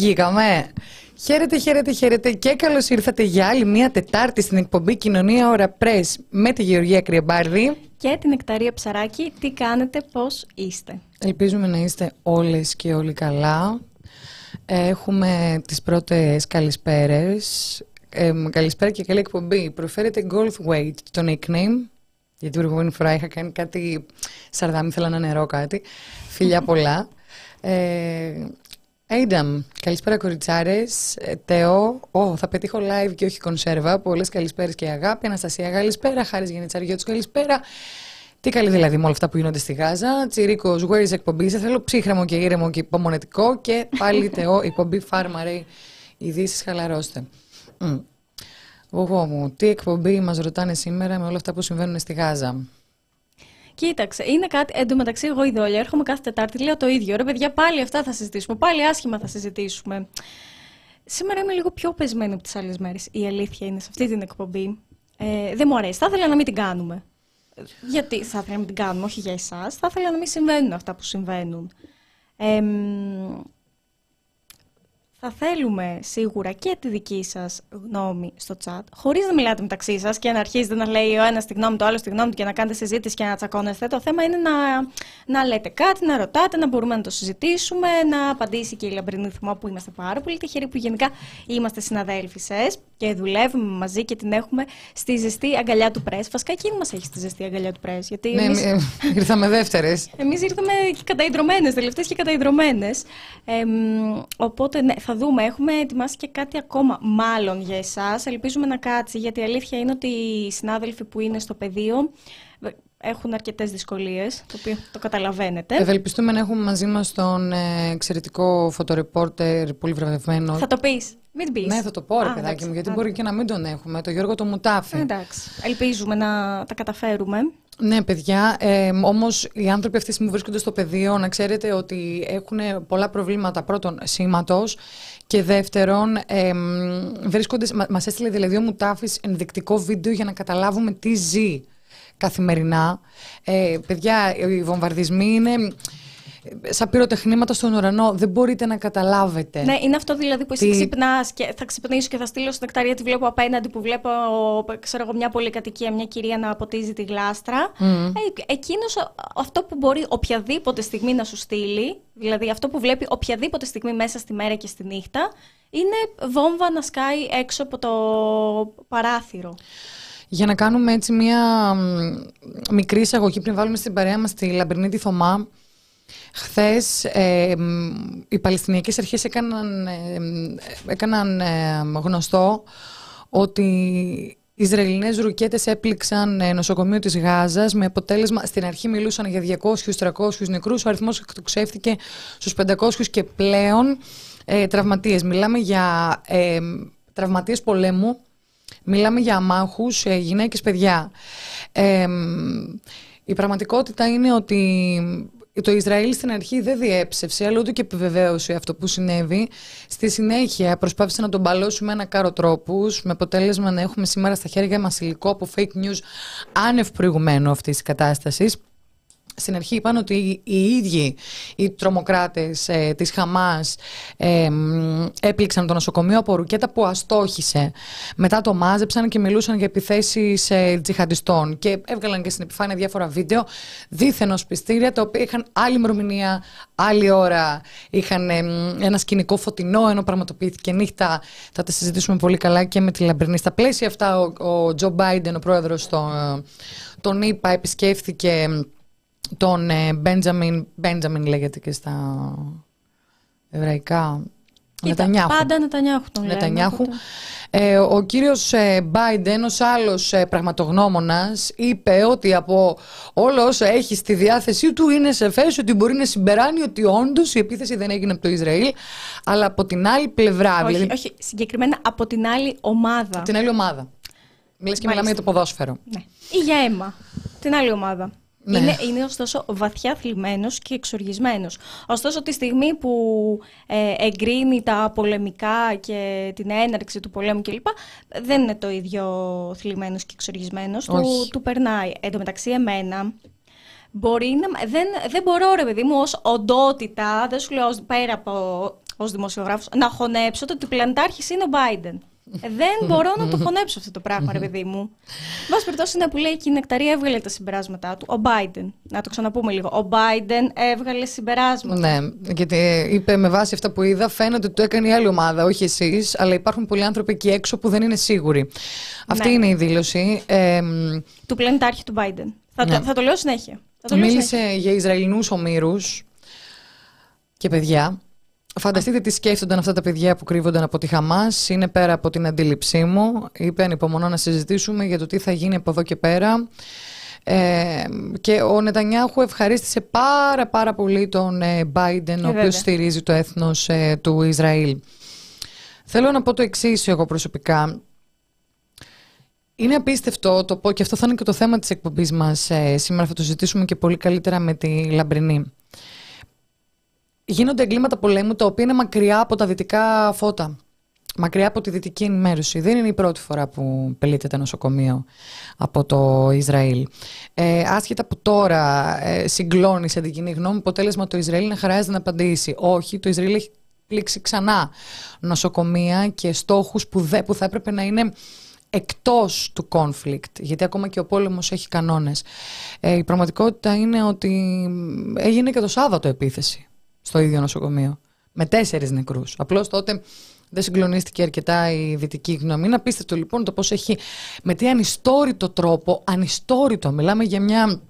Βγήκαμε. Χαίρετε, χαίρετε, χαίρετε και καλώς ήρθατε για άλλη μια Τετάρτη στην εκπομπή Κοινωνία Ωρα Press με τη Γεωργία Κρυεμπάρδη. Και την Εκταρία Ψαράκη. Τι κάνετε, πώς είστε; Ελπίζουμε να είστε όλες και όλοι καλά. Έχουμε τις πρώτες καλησπέρες. Ε, καλησπέρα και καλή εκπομπή. Προφέρετε Goldthwaite το nickname. Γιατί την προηγούμενη φορά είχα κάνει κάτι σαρδάμι, ήθελα να νερό κάτι. Φιλιά πολλά. Ε, Aidan, καλησπέρα κοριτσάρες. Τεό, oh, θα πετύχω live και όχι κονσέρβα. Πολλές καλησπέρες και αγάπη. Αναστασία, καλησπέρα. Χάρης Γενιτσαριώτου, καλησπέρα. Τι καλή δηλαδή με όλα αυτά που γίνονται στη Γάζα. Τσιρίκος, where is εκπομπή; Σε θέλω ψύχρεμο και ήρεμο και υπομονετικό. Και πάλι Τεό, εκπομπή Φάρμα, ρε. Ειδήσεις, χαλαρώστε. Εγώ μου, τι εκπομπή μας ρωτάνε σήμερα με όλα αυτά που συμβαίνουν στη Γάζα. Κοίταξε, είναι κάτι. Εν τω μεταξύ, εγώ η δόλια έρχομαι κάθε Τετάρτη, λέω το ίδιο. Ρε, παιδιά, πάλι αυτά θα συζητήσουμε. Πάλι άσχημα θα συζητήσουμε. Σήμερα είμαι λίγο πιο πεσμένη από τις άλλες μέρες. Η αλήθεια είναι σε αυτή την εκπομπή. Ε, δεν μου αρέσει. Θα ήθελα να μην την κάνουμε. Γιατί θα ήθελα να μην την κάνουμε, όχι για εσάς. Θα ήθελα να μην συμβαίνουν αυτά που συμβαίνουν. Ε, θα θέλουμε σίγουρα και τη δική σας γνώμη στο chat, χωρίς να μιλάτε μεταξύ σας και να αρχίζετε να λέει ο ένας τη γνώμη του, ο άλλος τη γνώμη του και να κάνετε συζήτηση και να τσακώνεστε. Το θέμα είναι να, να λέτε κάτι, να ρωτάτε, να μπορούμε να το συζητήσουμε, να απαντήσει και η Λαμπρινή Θυμό που είμαστε πάρα πολύ τυχεροί που γενικά είμαστε συναδέλφισε και δουλεύουμε μαζί και την έχουμε στη ζεστή αγκαλιά του πρέσ. Βασικά εκείνη μας έχει στη ζεστή αγκαλιά του πρέσ. Γιατί ναι, εμείς... ήρθαμε δεύτερες. Εμείς ήρθαμε καταϊδρωμένε, τελευταίες και καταϊδρωμένε. Ε, οπότε ναι, θα δούμε. Έχουμε ετοιμάσει και κάτι ακόμα μάλλον για εσάς. Ελπίζουμε να κάτσει, γιατί η αλήθεια είναι ότι οι συνάδελφοι που είναι στο πεδίο έχουν αρκετές δυσκολίες, το οποίο το καταλαβαίνετε. Ευελπιστούμε να έχουμε μαζί μας τον ε, εξαιρετικό φωτορεπόρτερ, πολύ βραβευμένο. Θα το πεις. Μην πεις. Ναι, θα το πω, ρε παιδάκι μου, γιατί μπορεί και να μην τον έχουμε. Το Γιώργο το Μουτάφι. Εντάξει. Ελπίζουμε να τα καταφέρουμε. Ναι, παιδιά. Ε, Όμως οι άνθρωποι αυτοί που βρίσκονται στο πεδίο, να ξέρετε ότι έχουν πολλά προβλήματα. Πρώτον, σήματος. Και δεύτερον, ε, βρίσκονται. Μας έστειλε δηλαδή ο Μουτάφης ενδεικτικό βίντεο για να καταλάβουμε τι ζει καθημερινά. Ε, παιδιά, οι βομβαρδισμοί είναι σαν πυροτεχνήματα στον ουρανό. Δεν μπορείτε να καταλάβετε. Ναι, είναι αυτό δηλαδή που εσύ τι... ξυπνάς και θα ξυπνήσω και θα στείλω στην νεκταρία. Τη βλέπω απέναντι που βλέπω ξέρω εγώ, μια πολυκατοικία, μια κυρία να ποτίζει τη γλάστρα. Mm. Ε, Εκείνος αυτό που μπορεί οποιαδήποτε στιγμή να σου στείλει, δηλαδή αυτό που βλέπει οποιαδήποτε στιγμή μέσα στη μέρα και στη νύχτα, είναι βόμβα να σκάει έξω από το παράθυρο. Για να κάνουμε έτσι μια μικρή εισαγωγή πριν βάλουμε στην παρέα μας τη Λαμπρινή τη Θωμά, Χθες ε, οι Παλαιστινιακές αρχές έκαναν, ε, έκαναν ε, γνωστό ότι οι Ισραηλινές ρουκέτες έπληξαν ε, νοσοκομείο της Γάζας με αποτέλεσμα, στην αρχή μιλούσαν για 200-300 νεκρούς, ο αριθμός εκτοξεύτηκε στους 500 και πλέον ε, τραυματίες. Μιλάμε για ε, τραυματίες πολέμου, μιλάμε για αμάχους, ε, γυναίκες, παιδιά. η πραγματικότητα είναι ότι το Ισραήλ στην αρχή δεν διέψευσε, αλλά ούτε και επιβεβαίωσε αυτό που συνέβη. Στη συνέχεια προσπάθησε να τον παλώσει με ένα κάρο τρόπους, με αποτέλεσμα να έχουμε σήμερα στα χέρια μας υλικό από fake news άνευ προηγουμένου αυτής της κατάστασης στην αρχή είπαν ότι οι ίδιοι οι τρομοκράτες ε, της Χαμάς ε, έπληξαν το νοσοκομείο από ρουκέτα που αστόχησε. Μετά το μάζεψαν και μιλούσαν για επιθέσεις ε, τζιχαντιστών και έβγαλαν και στην επιφάνεια διάφορα βίντεο δίθεν ως πιστήρια τα οποία είχαν άλλη μρομηνία, άλλη ώρα, είχαν ένα σκηνικό φωτεινό ενώ πραγματοποιήθηκε νύχτα. Θα τα συζητήσουμε πολύ καλά και με τη Λαμπρινή. Στα πλαίσια αυτά ο Τζο Μπάιντεν, ο πρόεδρος τον ΙΠΑ, επισκέφθηκε τον Μπέντζαμιν, Μπέντζαμιν λέγεται και στα εβραϊκά. Νετανιάχου. Πάντα Νετανιάχου τον Νετανιάχου. Ε, ο κύριος ε, Μπάιντεν, ως άλλος ε, πραγματογνώμονας, είπε ότι από όλο όσα έχει στη διάθεσή του είναι σε φέση ότι μπορεί να συμπεράνει ότι όντως η επίθεση δεν έγινε από το Ισραήλ, αλλά από την άλλη πλευρά. Όχι, δηλαδή... όχι συγκεκριμένα από την άλλη ομάδα. Από την άλλη ομάδα. Μιλάς και μιλάμε για το ποδόσφαιρο. Ναι. Ή για αίμα. Την άλλη ομάδα. Ναι. Είναι, είναι ωστόσο βαθιά θλιμμένος και εξοργισμένος. Ωστόσο τη στιγμή που ε, εγκρίνει τα πολεμικά και την έναρξη του πολέμου κλπ. δεν είναι το ίδιο θλιμμένος και εξοργισμένος. Του, του περνάει. Εν τω μεταξύ εμένα μπορεί να, δεν, δεν μπορώ ρε παιδί μου ως οντότητα, δεν σου λέω πέρα από ως δημοσιογράφος να χωνέψω το ότι πλανητάρχη είναι ο Biden. Ε, δεν μπορώ να το χωνέψω αυτό το πράγμα, ρε παιδί μου. Βάση περιπτώσει είναι που λέει και η Νεκταρία έβγαλε τα συμπεράσματά του. Ο Biden. Να το ξαναπούμε λίγο. Ο Biden έβγαλε συμπεράσματα. Ναι, γιατί είπε με βάση αυτά που είδα, φαίνεται ότι το έκανε η άλλη ομάδα, όχι εσείς, αλλά υπάρχουν πολλοί άνθρωποι εκεί έξω που δεν είναι σίγουροι. Αυτή Ναι. είναι η δήλωση. Ε, Του πλανητάρχη του Biden. Θα, Ναι. το, θα το λέω συνέχεια. Θα το λέω Μίλησε για Ισραηλινούς ομήρους και παιδιά. Φανταστείτε τι σκέφτονταν αυτά τα παιδιά που κρύβονταν από τη Χαμάς. Είναι πέρα από την αντίληψή μου. Είπε ανυπομονώ να συζητήσουμε για το τι θα γίνει από εδώ και πέρα. Ε, και ο Νετανιάχου ευχαρίστησε πάρα πάρα πολύ τον ε, Biden, ο βέβαια. οποίος στηρίζει το έθνος ε, του Ισραήλ. Θέλω να πω το εξής εγώ προσωπικά. Είναι απίστευτο το πω και αυτό θα είναι και το θέμα της εκπομπής μας ε, σήμερα θα το συζητήσουμε και πολύ καλύτερα με τη Λαμπρινή. Γίνονται εγκλήματα πολέμου τα οποία είναι μακριά από τα δυτικά φώτα. Μακριά από τη δυτική ενημέρωση. Δεν είναι η πρώτη φορά που πελείται νοσοκομείο από το Ισραήλ. Ε, άσχετα που τώρα ε, συγκλώνει σε την κοινή γνώμη, αποτέλεσμα το Ισραήλ να χαράζεται να απαντήσει. Όχι, το Ισραήλ έχει πλήξει ξανά νοσοκομεία και στόχους που, δε, που θα έπρεπε να είναι εκτός του conflict, γιατί ακόμα και ο πόλεμος έχει κανόνες. Ε, η πραγματικότητα είναι ότι έγινε και το Σάββατο επίθεση στο ίδιο νοσοκομείο, με τέσσερις νεκρούς. Απλώς τότε δεν συγκλονίστηκε αρκετά η δυτική γνώμη. Είναι απίστευτο λοιπόν το πώς έχει με τι ανιστόρητο τρόπο, ανιστόρητο, μιλάμε για μια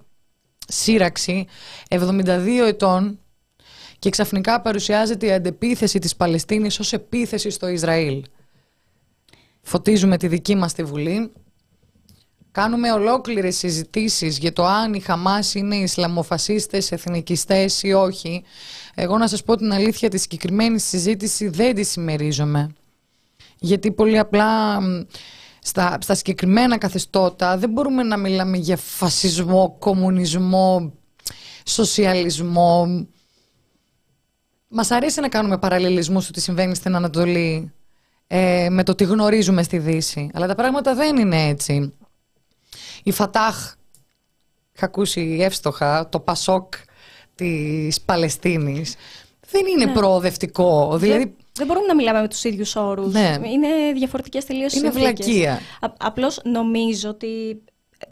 σύραξη 72 ετών και ξαφνικά παρουσιάζεται η αντεπίθεση της Παλαιστίνης ως επίθεση στο Ισραήλ. Φωτίζουμε τη δική μας τη Βουλή. Κάνουμε ολόκληρες συζητήσεις για το αν οι Χαμάς είναι Ισλαμοφασίστες, εθνικιστές ή όχι. Εγώ να σας πω την αλήθεια, τη συγκεκριμένη συζήτηση δεν τη συμμερίζομαι. Γιατί πολύ απλά μ, στα, στα συγκεκριμένα καθεστώτα δεν μπορούμε να μιλάμε για φασισμό, κομμουνισμό, σοσιαλισμό. Μας αρέσει να κάνουμε παραλληλισμούς του τι συμβαίνει στην Ανατολή ε, με το τι γνωρίζουμε στη Δύση. Αλλά τα πράγματα δεν είναι έτσι. Η Φατάχ, είχα ακούσει εύστοχα, το Πασόκ της Παλαιστίνης, δεν είναι Ναι. προοδευτικό. Δηλαδή, Δεν, δεν μπορούμε να μιλάμε με τους ίδιους όρους. Ναι. Είναι διαφορετικές τελείως είναι συνθήκες. βλακεία. Α- απλώς νομίζω ότι...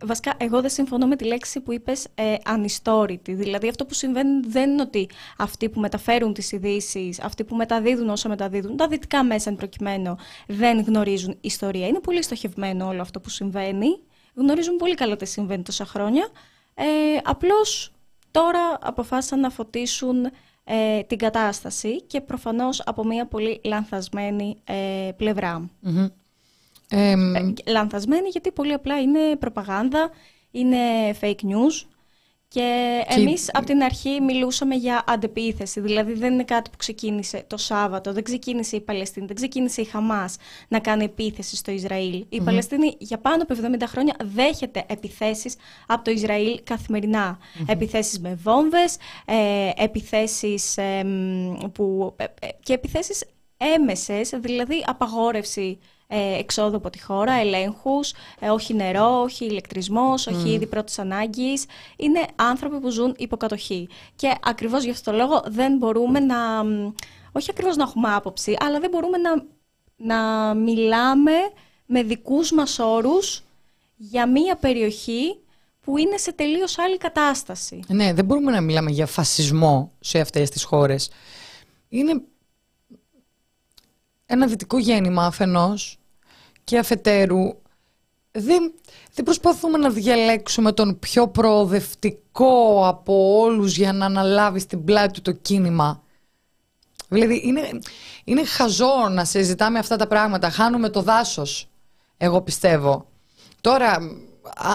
Βασικά, εγώ δεν συμφωνώ με τη λέξη που είπες ε, ανιστόρητη. Δηλαδή, αυτό που συμβαίνει δεν είναι ότι αυτοί που μεταφέρουν τις ειδήσεις, αυτοί που μεταδίδουν όσα μεταδίδουν, τα δυτικά μέσα εν προκειμένου, δεν γνωρίζουν ιστορία. Είναι πολύ στοχευμένο όλο αυτό που συμβαίνει. Γνωρίζουν πολύ καλά τι συμβαίνει τόσα χρόνια. Ε, απλώς τώρα αποφάσισαν να φωτίσουν ε, την κατάσταση και προφανώς από μια πολύ λανθασμένη ε, πλευρά. Μμμ. Ε, Ε, λανθασμένη γιατί πολύ απλά είναι προπαγάνδα, είναι fake news και Και- εμείς από την αρχή μιλούσαμε για αντεπίθεση, δηλαδή δεν είναι κάτι που ξεκίνησε το Σάββατο, δεν ξεκίνησε η Παλαιστίνη, δεν ξεκίνησε η Χαμάς να κάνει επίθεση στο Ισραήλ. Η Παλαιστίνη για πάνω από 70 χρόνια δέχεται επιθέσεις από το Ισραήλ καθημερινά. Επιθέσεις με βόμβες, ε, επιθέσεις εμ, που, ε, ε, και επιθέσεις έμεσες, δηλαδή απαγόρευση ε, εξόδου από τη χώρα, ελέγχους, ε, όχι νερό, όχι ηλεκτρισμός, όχι είδη πρώτης ανάγκης. Είναι άνθρωποι που ζουν υποκατοχή. Και ακριβώς γι' αυτό το λόγο δεν μπορούμε να, μ, όχι ακριβώς να έχουμε άποψη, αλλά δεν μπορούμε να, να μιλάμε με δικούς μας όρους για μία περιοχή που είναι σε τελείως άλλη κατάσταση. ναι, δεν μπορούμε να μιλάμε για φασισμό σε αυτές τις χώρες. Είναι ένα δυτικό γέννημα αφενός και αφετέρου δεν, δεν προσπαθούμε να διαλέξουμε τον πιο προοδευτικό από όλους για να αναλάβει στην πλάτη του το κίνημα. Δηλαδή είναι, είναι χαζό να συζητάμε αυτά τα πράγματα. Χάνουμε το δάσος, εγώ πιστεύω. Τώρα, α,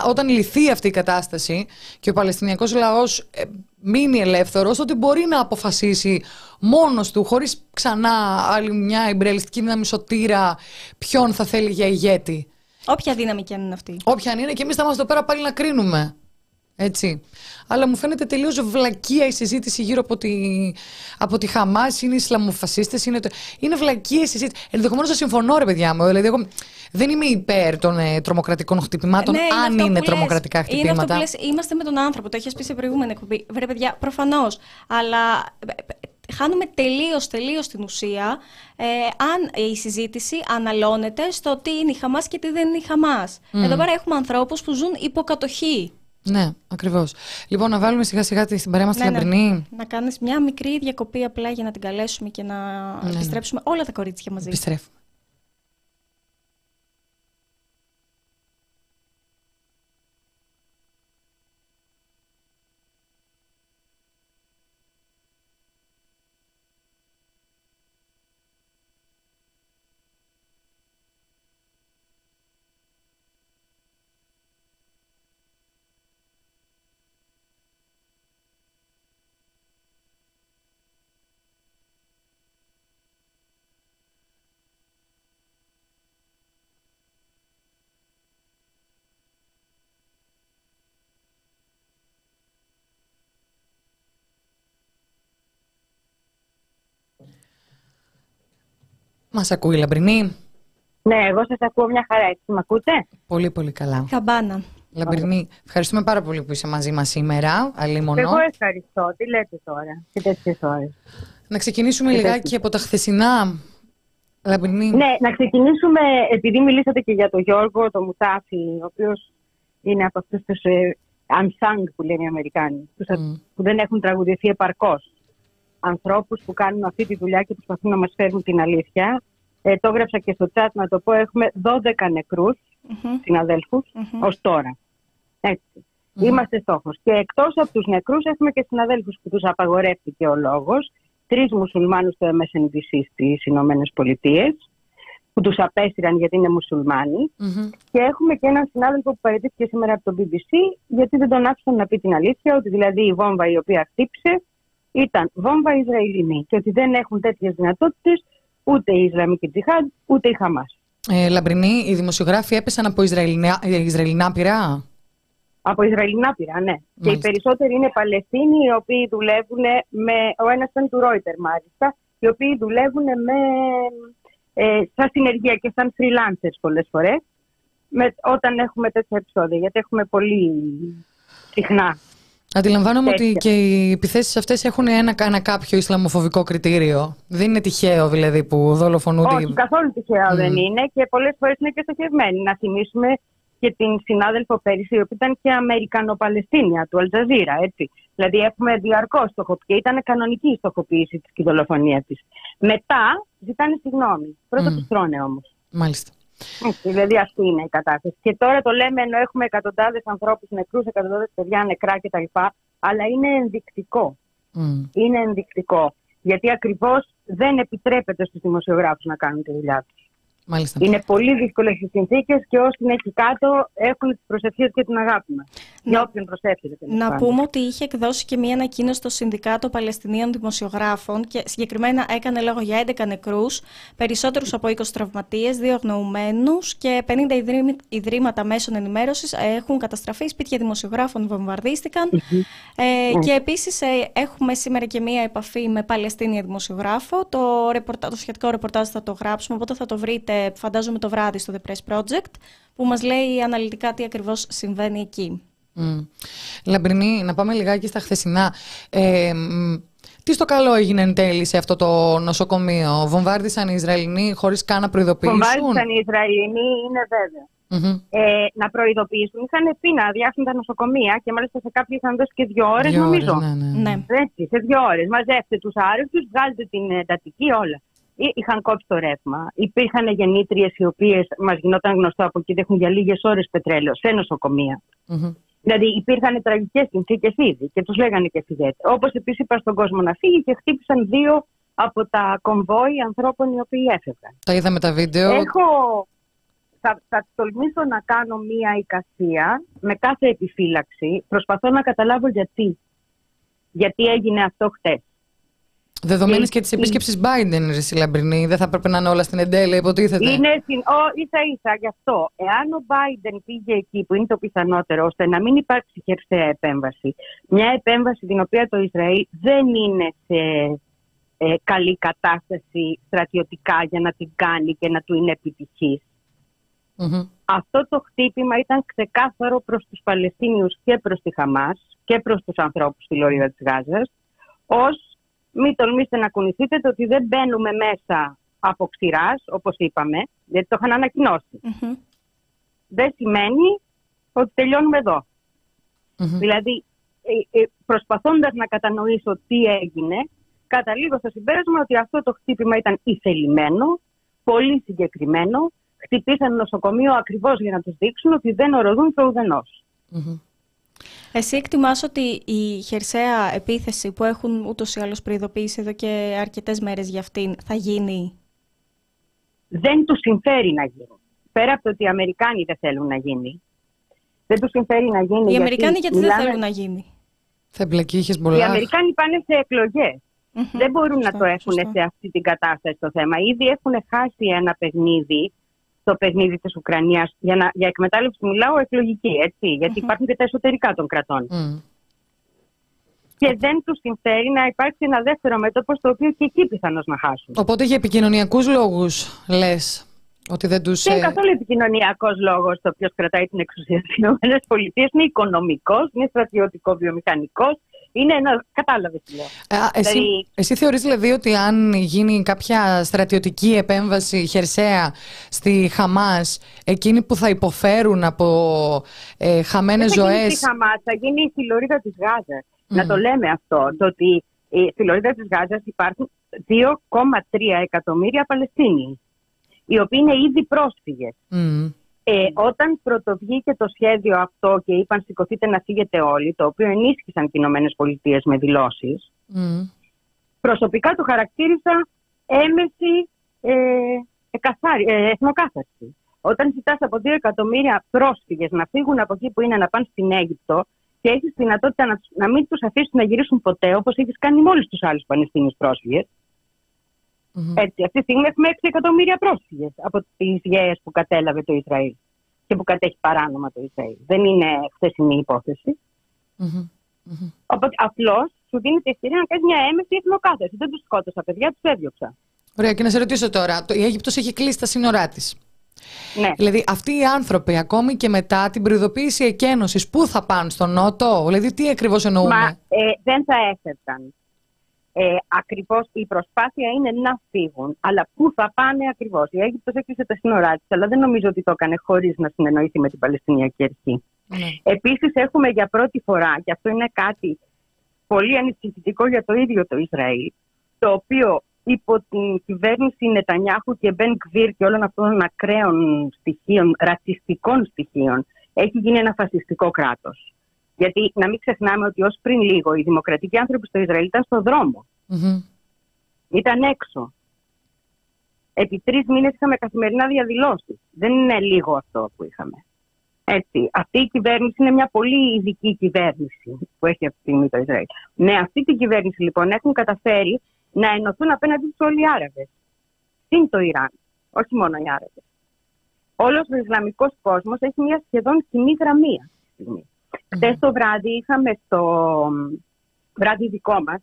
όταν λυθεί αυτή η κατάσταση και ο Παλαιστινιακός λαός ε, μείνει ελεύθερος, τότε μπορεί να αποφασίσει μόνος του, χωρίς ξανά άλλη μια εμπρελιστική δύναμη σωτήρα, ποιον θα θέλει για ηγέτη. Όποια δύναμη και αν είναι αυτή. Όποια αν είναι και εμείς θα είμαστε εδώ πέρα πάλι να κρίνουμε. Έτσι. Αλλά μου φαίνεται τελείως βλακεία η συζήτηση γύρω από τη, από τη Χαμάς, είναι οι Ισλαμοφασίστες, είναι, το... είναι βλακεία η συζήτηση. Ενδεχομένως θα συμφωνώ ρε παιδιά μου, δηλαδή εγώ δεν είμαι υπέρ των ε, τρομοκρατικών χτυπημάτων, Ναι, αν αυτό είναι που τρομοκρατικά λες. Είναι αυτό χτυπήματα. που λες, είμαστε με τον άνθρωπο, το έχεις πει σε προηγούμενη εκπομπή. Βρε παιδιά, προφανώς, αλλά ε, ε, χάνουμε τελείως, τελείως την ουσία ε, αν η συζήτηση αναλώνεται στο τι είναι η Χαμάς και τι δεν είναι η Χαμάς. Εδώ πέρα έχουμε ανθρώπους που ζουν υποκατοχή. Ναι, ακριβώς. Λοιπόν, να βάλουμε σιγά σιγά την παρέα μας στη Ναι, ναι. Λαμπρινή. Να κάνεις μια μικρή διακοπή απλά για να την καλέσουμε και να ναι. επιστρέψουμε όλα τα κορίτσια μαζί. Επιστρέφουμε. Μας ακούει η Λαμπρινή; Ναι, εγώ σας ακούω μια χαρά. Έτσι, με ακούτε; Πολύ, πολύ καλά. Καμπάνα. Λαμπρινή, ευχαριστούμε πάρα πολύ που είσαι μαζί μας σήμερα. Αλίμονο. Εγώ ευχαριστώ. Τι λέτε τώρα, σε τέτοιε ώρε. Να ξεκινήσουμε Ε, λιγάκι από τα χθεσινά. Λαμπρινή. Ναι, να ξεκινήσουμε, επειδή μιλήσατε και για τον Γιώργο, τον Μουτάφη, ο οποίος είναι από αυτούς τους ε, unsung που λένε οι Αμερικάνοι, τους α- Μμ. που δεν έχουν τραγουδηθεί επαρκώς. Ανθρώπους που κάνουν αυτή τη δουλειά και προσπαθούν να μας φέρουν την αλήθεια. Ε, το έγραψα και στο chat να το πω. Έχουμε 12 νεκρούς Μμμ. συναδέλφους Μμμ. ως τώρα. Έτσι. Είμαστε στόχος. Και εκτός από τους νεκρούς έχουμε και συναδέλφους που τους απαγορεύτηκε ο λόγος. Τρεις μουσουλμάνους στο MSNBC στις Ηνωμένες Πολιτείες που τους απέστηραν γιατί είναι μουσουλμάνοι. Μμμ. Και έχουμε και έναν συνάδελφο που παραιτήθηκε σήμερα από το BBC γιατί δεν τον άφησαν να πει την αλήθεια ότι δηλαδή η βόμβα η οποία χτύπησε ήταν βόμβα Ισραηλινή και ότι δεν έχουν τέτοιες δυνατότητες ούτε η Ισλαμική Τζιχάντ ούτε η Χαμάς. Ε, Λαμπρινή, οι δημοσιογράφοι έπεσαν από Ισραηλινά, ε, Ισραηλινά πειρά. Από Ισραηλινά πήρα, ναι. Και οι Μάλιστα. περισσότεροι είναι Παλαιστίνοι, οι οποίοι δουλεύουν με. Ο ένας ήταν του Ρόιτερ, μάλιστα. Οι οποίοι δουλεύουν με. Ε, σαν συνεργεία και σαν freelancers πολλές φορές. Όταν έχουμε τέτοια επεισόδια. Γιατί έχουμε πολύ συχνά. Αντιλαμβάνομαι ότι Τέτοια. και οι επιθέσεις αυτές έχουν ένα, ένα κάποιο ισλαμοφοβικό κριτήριο. Δεν είναι τυχαίο δηλαδή που δολοφονούνται. Όχι, καθόλου τυχαίο δεν είναι και πολλές φορές είναι και στοχευμένοι. Να θυμίσουμε και την συνάδελφο πέρυσι, η οποία ήταν και Αμερικανοπαλαιστίνια του Αλτζαζίρα, έτσι. Δηλαδή έχουμε διαρκώς στοχοποιήσει και ήταν κανονική η στοχοποίηση της και η δολοφονία της. Μετά ζητάνε συγγνώμη. Πρώτα Μμ. τους τρώνε όμως. Μάλιστα. Δηλαδή αυτή είναι η κατάσταση. Και τώρα το λέμε ενώ έχουμε εκατοντάδες ανθρώπους νεκρούς, εκατοντάδες παιδιά νεκρά κτλ. Αλλά είναι ενδεικτικό. Μμ. Είναι ενδεικτικό. Γιατί ακριβώς δεν επιτρέπεται στους δημοσιογράφους να κάνουν τη δουλειά τους. Μάλιστα. Είναι πολύ δύσκολες οι συνθήκες και όσοι είναι εκεί κάτω έχουν τις προσευχέ και την αγάπη μας. Για όποιον προσεύχεται. τέλος Να πάντων. πούμε ότι είχε εκδώσει και μία ανακοίνωση στο Συνδικάτο Παλαιστινίων Δημοσιογράφων και συγκεκριμένα έκανε λόγο για 11 νεκρούς, περισσότερους από 20 τραυματίες, 2 αγνοωμένου και 50 ιδρύμη- ιδρύματα μέσων ενημέρωσης έχουν καταστραφεί. Σπίτια δημοσιογράφων βομβαρδίστηκαν. Ε, και επίσης έχουμε σήμερα και μία επαφή με Παλαιστίνια δημοσιογράφο. Το, ρεπορτα... το σχετικό ρεπορτάζ θα το γράψουμε, οπότε θα το βρείτε, φαντάζομαι, το βράδυ στο The Press Project, που μας λέει αναλυτικά τι ακριβώς συμβαίνει εκεί. Μμ. Λαμπρινή, να πάμε λιγάκι στα χθεσινά. Ε, μ, τι στο καλό έγινε εν τέλει σε αυτό το νοσοκομείο; Βομβάρδισαν οι Ισραηλινοί χωρίς καν να προειδοποιήσουν; Βομβάρδισαν οι Ισραηλινοί, είναι βέβαιο. Μμμ. Ε, να προειδοποιήσουν. Είχαν πει να αδειάσουν τα νοσοκομεία και μάλιστα σε κάποιοι είχαν δώσει και δύο ώρες, Δύο νομίζω. ώρες, ναι, ναι. Ναι. Έτσι, σε δύο ώρες. Μαζεύτε τους άρρωστους, βγάλτε την εντατική, όλα. Ή- Είχαν κόψει το ρεύμα. Υπήρχαν γεννήτριες οι οποίες μας γινόταν γνωστό από εκεί ότι έχουν για λίγες ώρες πετρέλαιο σε νοσοκομεία. Μμμ. Δηλαδή υπήρχαν τραγικές συνθήκες ήδη και τους λέγανε και φυγέτε. Όπως επίσης είπα στον κόσμο να φύγει και χτύπησαν δύο από τα κομβόι ανθρώπων οι οποίοι έφευγαν. Τα είδαμε τα βίντεο. Έχω. Θα, θα τολμήσω να κάνω μία εικασία με κάθε επιφύλαξη. Προσπαθώ να καταλάβω γιατί. Γιατί έγινε αυτό χτες. Δεδομένης η- και της η- επίσκεψης Biden, ρε εσύ, Λαμπρινή, δεν θα έπρεπε να είναι όλα στην εντέλεια, υποτίθεται. Είναι συν... ο, ίσα ίσα γι' αυτό. Εάν ο Biden πήγε εκεί που είναι το πιθανότερο, ώστε να μην υπάρξει χερσαία επέμβαση, μια επέμβαση την οποία το Ισραήλ δεν είναι σε ε, καλή κατάσταση στρατιωτικά για να την κάνει και να του είναι επιτυχής. Μμμ. Αυτό το χτύπημα ήταν ξεκάθαρο προς τους Παλαιστίνιους και προς τη Χαμάς και προς τους ανθρώπους στη Λωρίδα της Γάζας ως μην τολμήσετε να κουνηθείτε το ότι δεν μπαίνουμε μέσα από ξηράς, όπως είπαμε, γιατί το είχαν ανακοινώσει. Μμμ. Δεν σημαίνει ότι τελειώνουμε εδώ. Μμμ. Δηλαδή, ε, ε, προσπαθώντας να κατανοήσω τι έγινε, καταλήγω στο συμπέρασμα ότι αυτό το χτύπημα ήταν ηθελημένο, πολύ συγκεκριμένο. Χτυπήσαν νοσοκομείο ακριβώς για να τους δείξουν ότι δεν οροδούν το ουδενός. Μμμ. Εσύ εκτιμάς ότι η χερσαία επίθεση που έχουν ούτως ή άλλως προειδοποιήσει εδώ και αρκετές μέρες για αυτήν θα γίνει; Δεν τους συμφέρει να γίνει. Πέρα από το ότι οι Αμερικάνοι δεν θέλουν να γίνει. Δεν τους συμφέρει να γίνει. Οι Αμερικάνοι γιατί δεν μιλάμε- θέλουν να γίνει; Θα εμπλακεί η Οι Χεσμολάχ. Αμερικάνοι πάνε σε εκλογές. Μμμ. Δεν μπορούν να Σωστό, το έχουν σωστό. σε αυτή την κατάσταση το θέμα. Ήδη έχουν χάσει ένα παιχνίδι, το παιχνίδι της Ουκρανίας, για, να, για εκμετάλλευση μιλάω εκλογική, έτσι, γιατί υπάρχουν και τα εσωτερικά των κρατών. Μμ. Και δεν τους συμφέρει να υπάρξει ένα δεύτερο μέτωπο, στο οποίο και εκεί πιθανώς να χάσουν. Οπότε για επικοινωνιακούς λόγους λες ότι δεν τους. Δεν είναι καθόλου επικοινωνιακός λόγος το ποιος κρατάει την εξουσία στι ΗΠΑ. Είναι οικονομικός, είναι στρατιωτικό-βιομηχανικό. Είναι ένα. Κατάλαβες τι λέω. εσύ, Δηλαδή- εσύ θεωρείς δηλαδή ότι αν γίνει κάποια στρατιωτική επέμβαση χερσαία στη Χαμάς, εκείνοι που θα υποφέρουν από ε, χαμένες Δεν θα γίνει ζωές... στη Χαμάς, θα γίνει η Φιλορίδα της Γάζας. Να το λέμε αυτό. Το ότι η Φιλορίδα της Γάζας υπάρχουν 2,3 εκατομμύρια Παλαιστίνοι, οι οποίοι είναι ήδη πρόσφυγες. Μμ. Ε, όταν πρωτοβγήκε το σχέδιο αυτό και είπαν σηκωθείτε να φύγετε όλοι, το οποίο ενίσχυσαν και οι Ηνωμένες Πολιτείες με δηλώσεις, Μμ. προσωπικά το χαρακτήρισα έμεση ε, εκαθάρι, ε, εθνοκάθαρση. Όταν ζητάς από δύο εκατομμύρια πρόσφυγες να φύγουν από εκεί που είναι να πάνε στην Αίγυπτο και έχεις δυνατότητα να, τους- να μην τους αφήσεις να γυρίσουν ποτέ, όπως έχεις κάνει με όλους τους άλλους Παλαιστίνιους πρόσφυγες. Μμμ. Έτσι, αυτή τη στιγμή έχουμε 6 εκατομμύρια πρόσφυγες από τις γέες που κατέλαβε το Ισραήλ και που κατέχει παράνομα το Ισραήλ. Δεν είναι χθεσινή υπόθεση. Μμμ. Μμμ. Οπότε απλώς σου δίνει τη ευκαιρία να κάνεις μια έμεση εθνοκάθαρση. Δεν τους σκότωσα, παιδιά, τους έδιωξα. Ωραία, και να σε ρωτήσω τώρα. το- Η Αίγυπτος έχει κλείσει τα σύνορά της. Ναι. Δηλαδή, αυτοί οι άνθρωποι, ακόμη και μετά την προειδοποίηση εκένωσης, πού θα πάνε, στον Νότο, δηλαδή τι ακριβώς εννοούμε; Μα ε, δεν θα έφευγαν. Ε, ακριβώς η προσπάθεια είναι να φύγουν. Αλλά πού θα πάνε ακριβώς; Η Αίγυπτος έκλεισε τα σύνορά της, αλλά δεν νομίζω ότι το έκανε χωρίς να συνεννοηθεί με την Παλαιστινιακή Αρχή. Ναι. Επίσης έχουμε για πρώτη φορά, και αυτό είναι κάτι πολύ ανησυχητικό για το ίδιο το Ισραήλ, το οποίο υπό την κυβέρνηση Νετανιάχου και Μπεν Κβίρ και όλων αυτών των ακραίων στοιχείων, ρατσιστικών στοιχείων, έχει γίνει ένα φασιστικό κράτος. Γιατί να μην ξεχνάμε ότι ως πριν λίγο οι δημοκρατικοί άνθρωποι στο Ισραήλ ήταν στο δρόμο. Μμμ. Ήταν έξω. Επί τρεις μήνες είχαμε καθημερινά διαδηλώσεις. Δεν είναι λίγο αυτό που είχαμε. Έτσι. Αυτή η κυβέρνηση είναι μια πολύ ειδική κυβέρνηση που έχει αυτή τη στιγμή το Ισραήλ. Με αυτή την κυβέρνηση λοιπόν έχουν καταφέρει να ενωθούν απέναντι τους όλοι οι Άραβες. Συν το Ιράν. Όχι μόνο οι Άραβες. Όλος ο Ισλαμικός κόσμος έχει μια σχεδόν κοινή γραμμή αυτή τη στιγμή. Χθες το βράδυ είχαμε στο βράδυ δικό μας,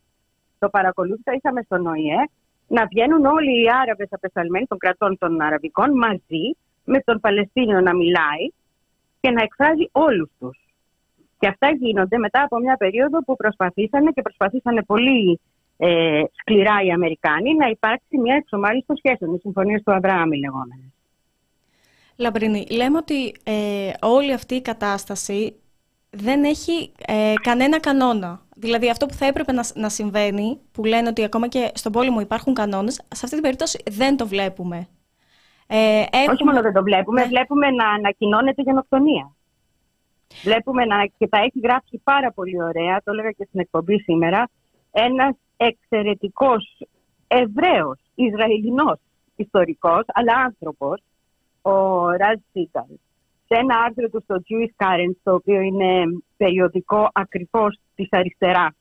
το παρακολούθησα, είχαμε στον ΟΗΕ να βγαίνουν όλοι οι Άραβες απεσταλμένοι των κρατών των Αραβικών μαζί με τον Παλαιστίνιο να μιλάει και να εκφράζει όλους τους. Και αυτά γίνονται μετά από μια περίοδο που προσπαθήσανε και προσπαθήσανε πολύ ε, σκληρά οι Αμερικάνοι να υπάρξει μια εξομάλυνση των σχέσεων, οι συμφωνίες του Αβραάμ οι λεγόμενες. Λαμπρινή, λέμε ότι ε, όλη αυτή η κατάσταση δεν έχει ε, κανένα κανόνα. Δηλαδή αυτό που θα έπρεπε να, να συμβαίνει, που λένε ότι ακόμα και στον πόλεμο υπάρχουν κανόνες, σε αυτή την περίπτωση δεν το βλέπουμε. Ε, Όχι έχουμε- μόνο δεν το βλέπουμε, Ναι. βλέπουμε να ανακοινώνεται γενοκτονία. Βλέπουμε να, και τα έχει γράψει πάρα πολύ ωραία, το έλεγα και στην εκπομπή σήμερα, ένας εξαιρετικός Εβραίος, Ισραηλινός ιστορικός, αλλά άνθρωπος, ο Ραζ Σίγκαλ, σε ένα άρθρο του στο Jewish Current, το οποίο είναι περιοδικό ακριβώς της αριστεράς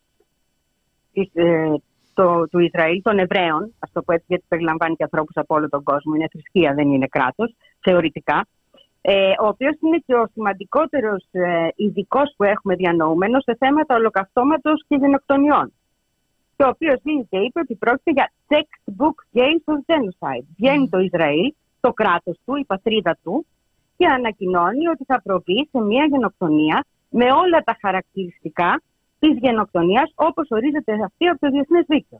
της, ε, το, του Ισραήλ, των Εβραίων, ας το πω έτσι, γιατί περιλαμβάνει και ανθρώπους από όλο τον κόσμο. Είναι θρησκεία, δεν είναι κράτος, θεωρητικά. Ε, ο οποίος είναι και ο σημαντικότερος ε, ειδικός που έχουμε διανοούμενο σε θέματα ολοκαυτώματος και γενοκτονιών. Και ο οποίο βγήκε και είπε ότι πρόκειται για textbook case of genocide. Βγαίνει το Ισραήλ, το κράτος του, η πατρίδα του, και ανακοινώνει ότι θα προβεί σε μια γενοκτονία με όλα τα χαρακτηριστικά της γενοκτονίας όπως ορίζεται αυτή από το Διεθνές Δίκαιο.